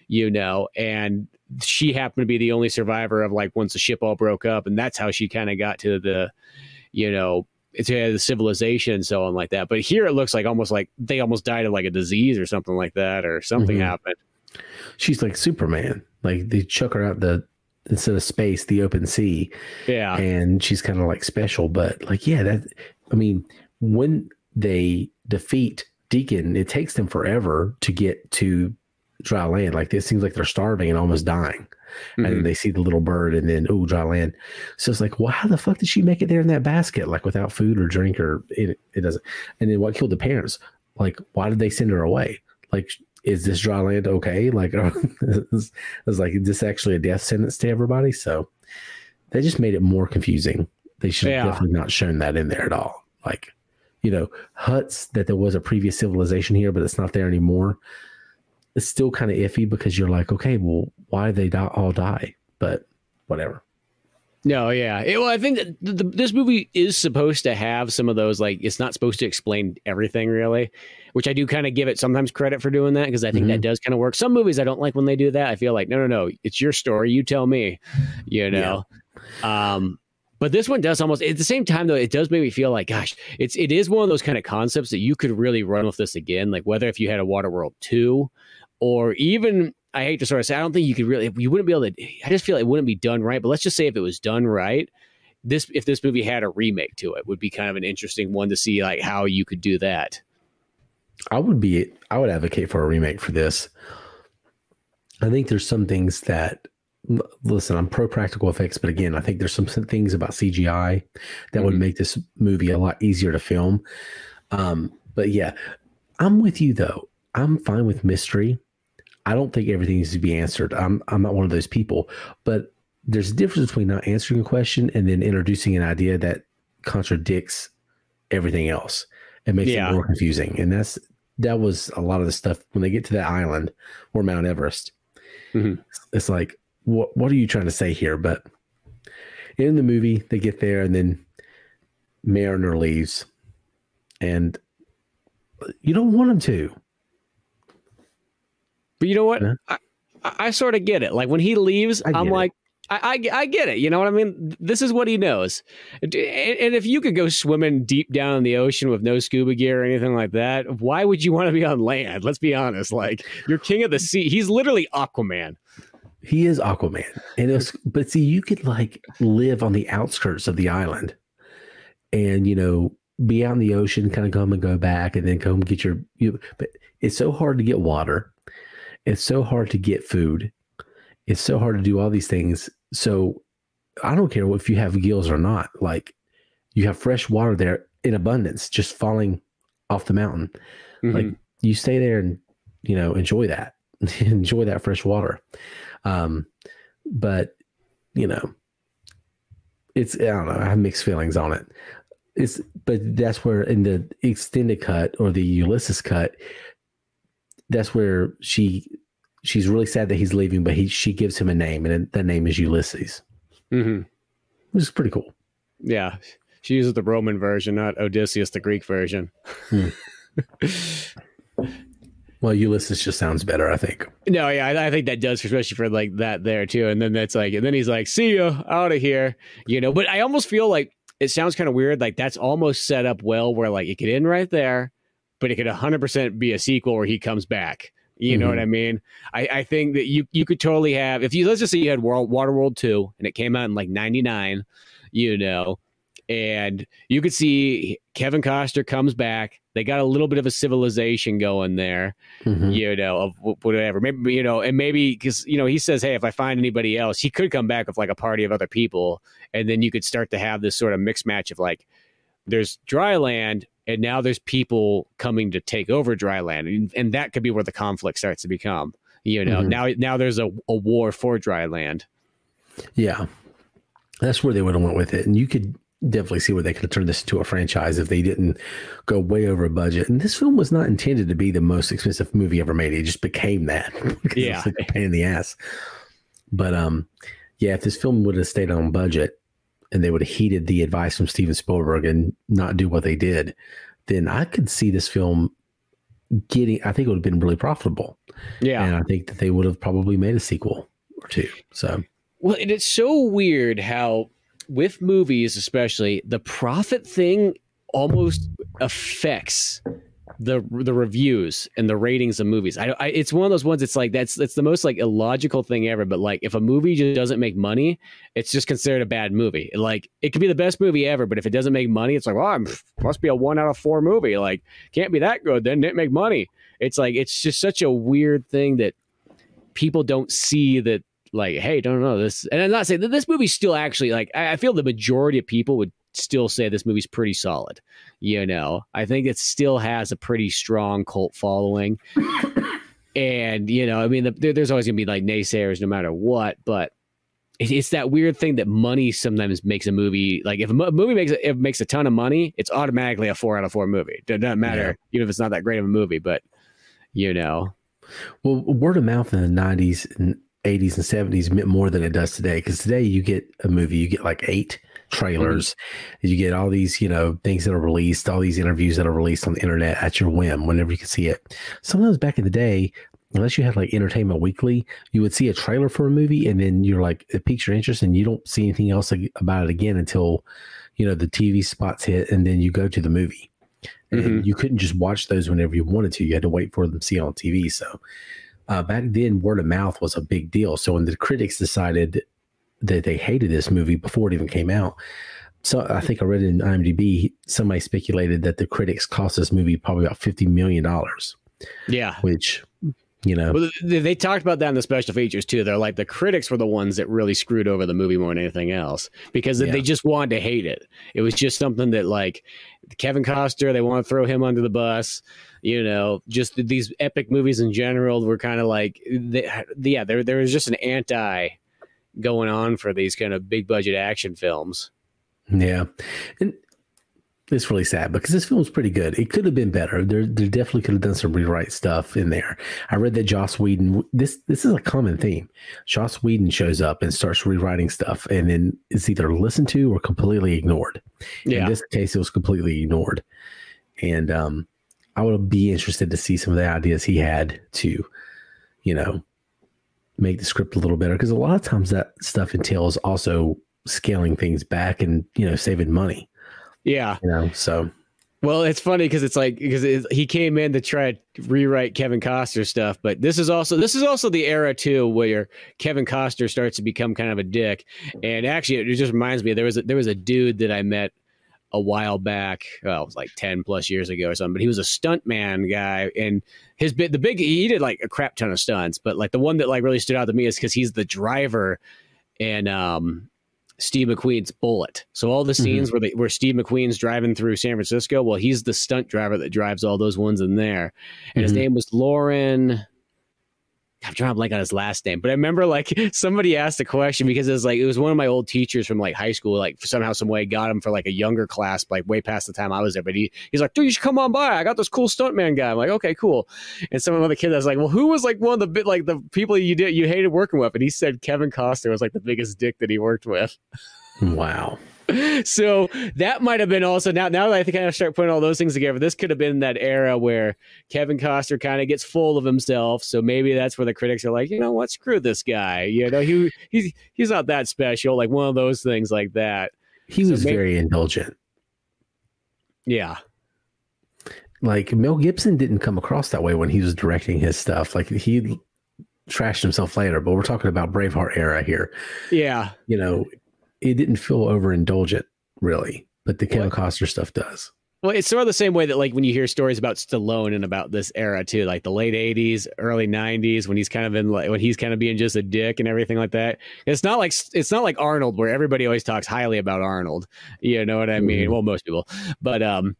A: you know and she happened to be the only survivor of like once the ship all broke up, and that's how she kind of got to the, you know, to the civilization and so on like that. But here it looks like almost like they almost died of like a disease or something like that, or something mm-hmm. happened.
B: She's like Superman. Like they chuck her out the instead of space, the open sea.
A: Yeah,
B: and she's kind of like special. But like, yeah, that I mean, when they defeat Deacon, it takes them forever to get to dry land. Like it seems like they're starving and almost dying. Mm-hmm. And they see the little bird and then, oh, dry land. So it's like, well, how the fuck did she make it there in that basket? Like without food or drink or it, it doesn't. And then what killed the parents? Like, why did they send her away? Like, is this dry land okay? Like, it's like, is this actually a death sentence to everybody? So they just made it more confusing. They should yeah. definitely not shown that in there at all. Like, you know, huts that there was a previous civilization here, but it's not there anymore it's still kind of iffy because you're like, okay, well, why they all die? But whatever.
A: No, yeah. It, well, I think the, the, this movie is supposed to have some of those, like, it's not supposed to explain everything, really, which I do kind of give it sometimes credit for doing that because I think mm-hmm. that does kind of work. Some movies I don't like when they do that. I feel like, no, no, no, it's your story. You tell me, you know? Yeah. Um, but this one does almost at the same time though it does make me feel like gosh it's it is one of those kind of concepts that you could really run with this again like whether if you had a Waterworld 2 or even I hate to sort of say, I don't think you could really, you wouldn't be able to. I just feel it wouldn't be done right. But let's just say if it was done right, this if this movie had a remake to it, would be kind of an interesting one to see like how you could do that.
B: I would be, I would advocate for a remake for this. I think there's some things that listen, I'm pro practical effects, but again, I think there's some things about CGI that mm-hmm. would make this movie a lot easier to film. Um, but yeah, I'm with you though. I'm fine with mystery. I don't think everything needs to be answered. I'm I'm not one of those people, but there's a difference between not answering a question and then introducing an idea that contradicts everything else and makes yeah. it more confusing. And that's that was a lot of the stuff when they get to that island or Mount Everest. Mm-hmm. It's like, what what are you trying to say here? But in the movie, they get there, and then Mariner leaves, and you don't want him to.
A: But you know what? I, I, sort of get it. Like when he leaves, I'm like, I, I, I, get it. You know what I mean? This is what he knows. And if you could go swimming deep down in the ocean with no scuba gear or anything like that, why would you want to be on land? Let's be honest. Like you're king of the sea. He's literally Aquaman.
B: He is Aquaman. And was, but see, you could like live on the outskirts of the island and, you know, be out in the ocean, kind of come and go back and then come get your, you, but it's so hard to get water. It's so hard to get food. It's so hard to do all these things so I don't care if you have gills or not. Like you have fresh water there in abundance, just falling off the mountain. Mm-hmm. Like you stay there and you know enjoy that, enjoy that fresh water. Um, but you know, it's I don't know. I have mixed feelings on it. It's but that's where in the extended cut or the Ulysses cut, that's where she she's really sad that he's leaving, but he she gives him a name, and that name is Ulysses, mm-hmm. which is pretty cool.
A: Yeah, she uses the Roman version, not Odysseus, the Greek version. Hmm.
B: well, Ulysses just sounds better, I think.
A: No, yeah, I, I, think that does, especially for like that there too. And then that's like, and then he's like, "See you out of here," you know. But I almost feel like it sounds kind of weird. Like that's almost set up well, where like it could end right there, but it could 100% be a sequel where he comes back you mm-hmm. know what mm-hmm. I mean? I, I think that you you could totally have if you let's just say you had World Waterworld two and it came out in like ninety nine, you know, and you could see Kevin Costner comes back. They got a little bit of a civilization going there, mm-hmm. you know, of whatever. Maybe you know, and maybe because you know he says, hey, if I find anybody else, he could come back with like a party of other people, and then you could start to have this sort of mixed match of like, there's dry land and now there's people coming to take over dry land and, and that could be where the conflict starts to become you know? Mm-hmm. now now there's a, a war for dry land.
B: Yeah. That's where they would have went with it and you could definitely see where they could have turned this into a franchise if they didn't go way over budget. And this film was not intended to be the most expensive movie ever made. It just became that
A: yeah.
B: like a pain in the ass. But um yeah if this film would have stayed on budget and they would have heeded the advice from Steven Spielberg and not do what they did, then I could see this film getting. I think it would have been really profitable.
A: Yeah,
B: and I think that they would have probably made a sequel or two. So,
A: well, and it's so weird how with movies, especially the profit thing, almost affects the the reviews and the ratings of movies. I, I, it's one of those ones. It's like that's that's the most like illogical thing ever. But like if a movie just doesn't make money, it's just considered a bad movie. Like it could be the best movie ever, but if it doesn't make money, it's like well, I'm, must be a one out of four movie. Like can't be that good. Then didn't make money. It's like it's just such a weird thing that people don't see that like hey don't know this and i'm not saying that this movie's still actually like I feel the majority of people would still say this movie's pretty solid. You know, I think it still has a pretty strong cult following. and, you know, I mean, the, there's always going to be like naysayers no matter what, but it, it's that weird thing that money sometimes makes a movie like if a movie makes if it makes a ton of money, it's automatically a four out of four movie. It doesn't matter, yeah. even if it's not that great of a movie, but you know.
B: Well, word of mouth in the 90s and 80s and 70s meant more than it does today because today you get a movie, you get like eight trailers. Mm-hmm. You get all these, you know, things that are released, all these interviews that are released on the internet at your whim whenever you can see it. Sometimes back in the day, unless you had like Entertainment Weekly, you would see a trailer for a movie and then you're like, it piques your interest and you don't see anything else about it again until, you know, the TV spots hit and then you go to the movie. And mm-hmm. you couldn't just watch those whenever you wanted to. You had to wait for them to see on TV. So uh, back then, word of mouth was a big deal. So when the critics decided that they hated this movie before it even came out. So I think I read in IMDb somebody speculated that the critics cost this movie probably about fifty million dollars.
A: Yeah,
B: which you know,
A: well, they, they, talked about that in the special features too. They're like the critics were the ones that really screwed over the movie more than anything else because yeah. they just wanted to hate it. It was just something that like Kevin Costner, they want to throw him under the bus. You know, just these epic movies in general were kind of like, they, yeah, there there was just an anti going on for these kind of big budget action films.
B: Yeah. And it's really sad because this film's pretty good. It could have been better. There, there definitely could have done some rewrite stuff in there. I read that Joss Whedon. This, this is a common theme. Joss Whedon shows up and starts rewriting stuff, and then it's either listened to or completely ignored. Yeah. In this case, it was completely ignored, and um, I would be interested to see some of the ideas he had to, you know, make the script a little better because a lot of times that stuff entails also scaling things back and you know saving money
A: yeah.
B: You know, so.
A: Well, it's funny because it's like because it, he came in to try to rewrite Kevin Costner stuff, but this is also this is also the era too where Kevin Costner starts to become kind of a dick. And actually, it just reminds me there was a, there was a dude that I met a while back. Well, it was like ten plus years ago or something. But he was a stuntman guy, and his bit the big he did like a crap ton of stunts. But like the one that like really stood out to me is because he's the driver, and um Steve McQueen's Bullitt. So all the mm-hmm. scenes mm-hmm. where they, where Steve McQueen's driving through San Francisco, well, he's the stunt driver that drives all those ones in there, and mm-hmm. his name was Lauren. I'm trying to blank on his last name, but I remember like somebody asked a question because it was like it was one of my old teachers from like high school, like somehow some way got him for like a younger class, like way past the time I was there. But he he's like, dude, you should come on by. I got this cool stuntman guy. I'm like, okay, cool. And some of the kids, I was like, well, who was like one of the bit like the people you did you hated working with? And he said Kevin Costner was like the biggest dick that he worked with.
B: Wow
A: so that might have been also now now that I think I start putting all those things together, this could have been that era where Kevin Costner kind of gets full of himself. So maybe that's where the critics are like, you know what, screw this guy. You know, he he's he's not that special. Like one of those things like that.
B: He so was maybe, very indulgent.
A: Yeah.
B: Like Mel Gibson didn't come across that way when he was directing his stuff. Like he trashed himself later, but we're talking about Braveheart era here.
A: Yeah.
B: You know, it didn't feel overindulgent really, but the Kevin Costner stuff does.
A: Well, it's sort of the same way that like when you hear stories about Stallone and about this era too, like the late '80s, early '90s, when he's kind of in like when he's kind of being just a dick and everything like that. It's not like it's not like Arnold, where everybody always talks highly about Arnold. You know what I mean? Mm-hmm. Well, most people, but um,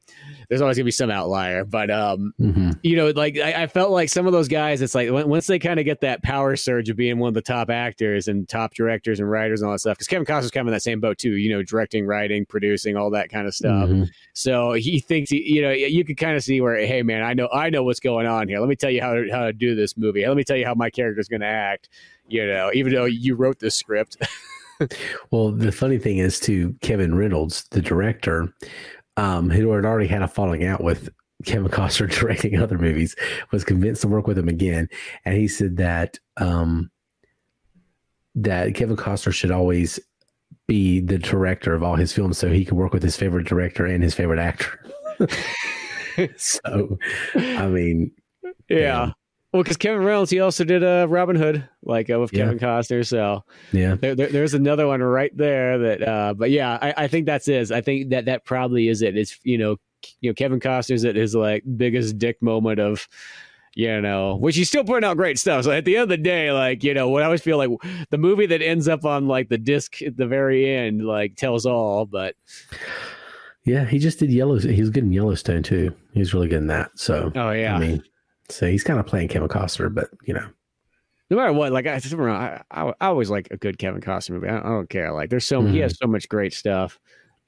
A: there's always gonna be some outlier. But um, mm-hmm. you know, like I, I, felt like some of those guys, it's like once they kind of get that power surge of being one of the top actors and top directors and writers and all that stuff, because Kevin Costner's kind of in that same boat too. You know, directing, writing, producing, all that kind of stuff. Mm-hmm. So he thinks he, you know, you could kind of see where, hey man, I know, I know what's going on here. Let me tell you how to, how to do this movie. Let me tell you how my character's going to act. You know, even though you wrote this script.
B: well, the funny thing is, too, Kevin Reynolds, the director, um, who had already had a falling out with Kevin Costner directing other movies, was convinced to work with him again, and he said that um, that Kevin Costner should always be the director of all his films, so he could work with his favorite director and his favorite actor. so, I mean,
A: yeah. Well, because Kevin Reynolds, he also did uh, Robin Hood, like uh, with yeah. Kevin Costner. So
B: yeah,
A: there, there, there's another one right there. That, uh, but yeah, I, I think that's it. I think that that probably is it. It's you know, you know, Kevin Costner's at his like biggest dick moment of, you know, which he's still putting out great stuff. So at the end of the day, like you know, what I always feel like the movie that ends up on like the disc at the very end, like tells all. But
B: yeah, he just did Yellow. He's good in Yellowstone too. He's really good in that. So
A: oh yeah, I mean
B: so he's kind of playing Kevin Costner, but you know,
A: no matter what, like I, I, I, always like a good Kevin Costner movie. I, I don't care. Like there's so mm-hmm. he has mm-hmm. so much great stuff.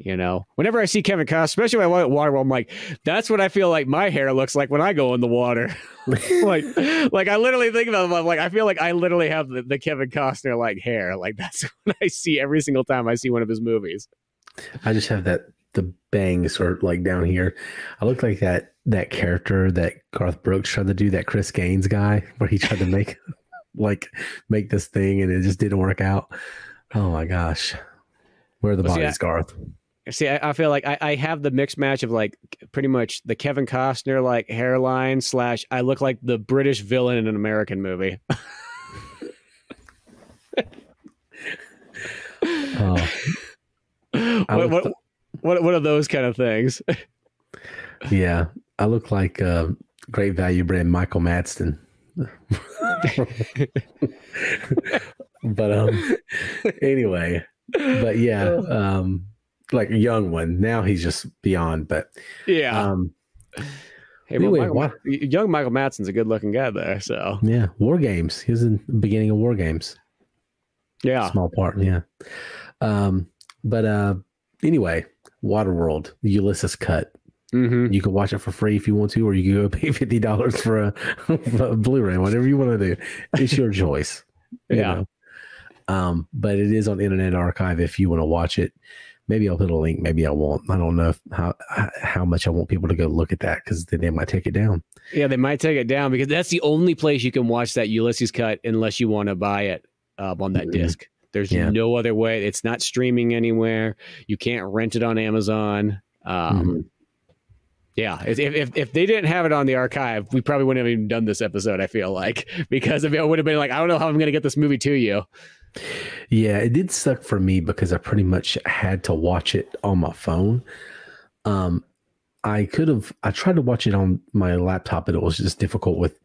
A: You know, whenever I see Kevin Costner, especially when I went water, I'm like, that's what I feel like my hair looks like when I go in the water. like, like I literally think about it. I'm like, I feel like I literally have the, the Kevin Costner like hair. Like that's what I see every single time I see one of his movies.
B: I just have that the bangs are like down here. I look like that that character that Garth Brooks tried to do, that Chris Gaines guy, where he tried to make like make this thing and it just didn't work out. Oh my gosh. Where are the well, bodies, see, I, Garth?
A: See, I, I feel like I, I, have the mixed match of like pretty much the Kevin Costner like hairline slash I look like the British villain in an American movie. oh. what, what, what, what are those kind of things?
B: yeah, I look like a great value brand Michael Madsen. but um anyway, but yeah, um like a young one. Now he's just beyond, but
A: yeah. Um Hey, anyway, Michael, young Michael Madsen's a good looking guy there. So
B: yeah, War Games. He was in the beginning of War Games.
A: Yeah,
B: small part. Yeah. Um, but uh, anyway, Waterworld, Ulysses cut.
A: Mm-hmm.
B: You can watch it for free if you want to, or you can go pay fifty dollars for a, a Blu-ray, whatever you want to do. It's your choice. you
A: Yeah.
B: know. Um, but it is on Internet Archive if you want to watch it. Maybe I'll put a link. Maybe I won't. I don't know if, how how much I want people to go look at that because then they might take it down.
A: Yeah, they might take it down because that's the only place you can watch that Ulysses cut unless you want to buy it um, on that
B: Mhm.
A: disc. There's
B: Yeah.
A: no other way. It's not streaming anywhere. You can't rent it on Amazon. Um,
B: Mhm.
A: Yeah, if, if if they didn't have it on the archive, we probably wouldn't have even done this episode. I feel like because if it would have been like, I don't know how I'm going to get this movie to you.
B: Yeah, it did suck for me because I pretty much had to watch it on my phone. Um, I could have. I tried to watch it on my laptop, but it was just difficult with,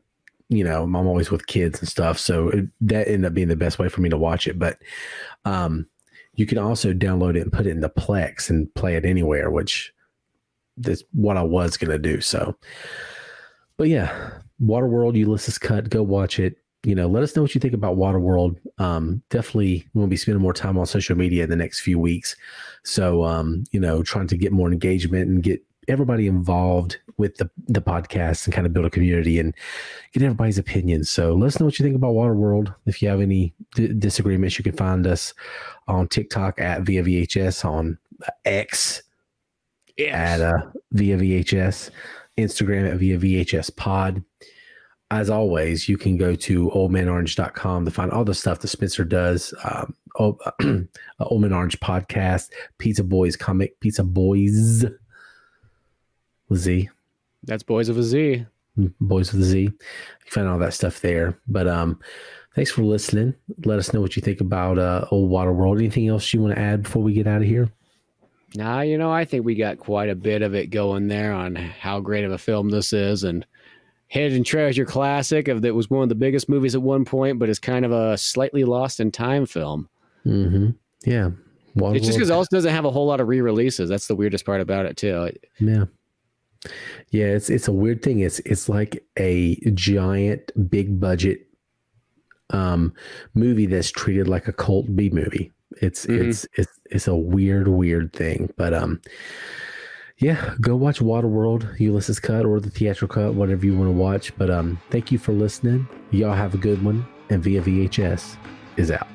B: you know, I'm always with kids and stuff. So it, that ended up being the best way for me to watch it. But, um, you can also download it and put it in the Plex and play it anywhere, which that's what I was gonna do. So, but yeah, Waterworld, Ulysses Cut, go watch it you know, let us know what you think about Waterworld. Um, definitely we'll be spending more time on social media in the next few weeks. So, um, you know, trying to get more engagement and get everybody involved with the, the podcast and kind of build a community and get everybody's opinions. So let us know what you think about Waterworld. If you have any d- disagreements, you can find us on TikTok at via VHS, on X at uh, via VHS, Instagram at via VHS pod as always, you can go to oldmanorange.com to find all the stuff that Spencer does. Um, Old, Old Man Orange podcast, Pizza Boyz comic, Pizza Boyz with Z,
A: That's Boys of a Z.
B: Boys with a Z. You find all that stuff there. But um, thanks for listening. Let us know what you think about uh, Old Water World. Anything else you want to add before we get out of here?
A: Nah, you know, I think we got quite a bit of it going there on how great of a film this is and Hidden Treasure classic of that was one of the biggest movies at one point, but is kind of a slightly lost in time film.
B: Mm-hmm. Yeah. Water
A: It's just because it also doesn't have a whole lot of re-releases. That's the weirdest part about it too.
B: Yeah. Yeah, it's it's a weird thing. It's it's like a giant big budget um movie that's treated like a cult B movie. It's
A: Mhm.
B: it's it's it's a weird weird thing. But um yeah, go watch Waterworld, Ulysses cut or the theatrical cut, whatever you want to watch. But um thank you for listening. Y'all have a good one and via VHS is out.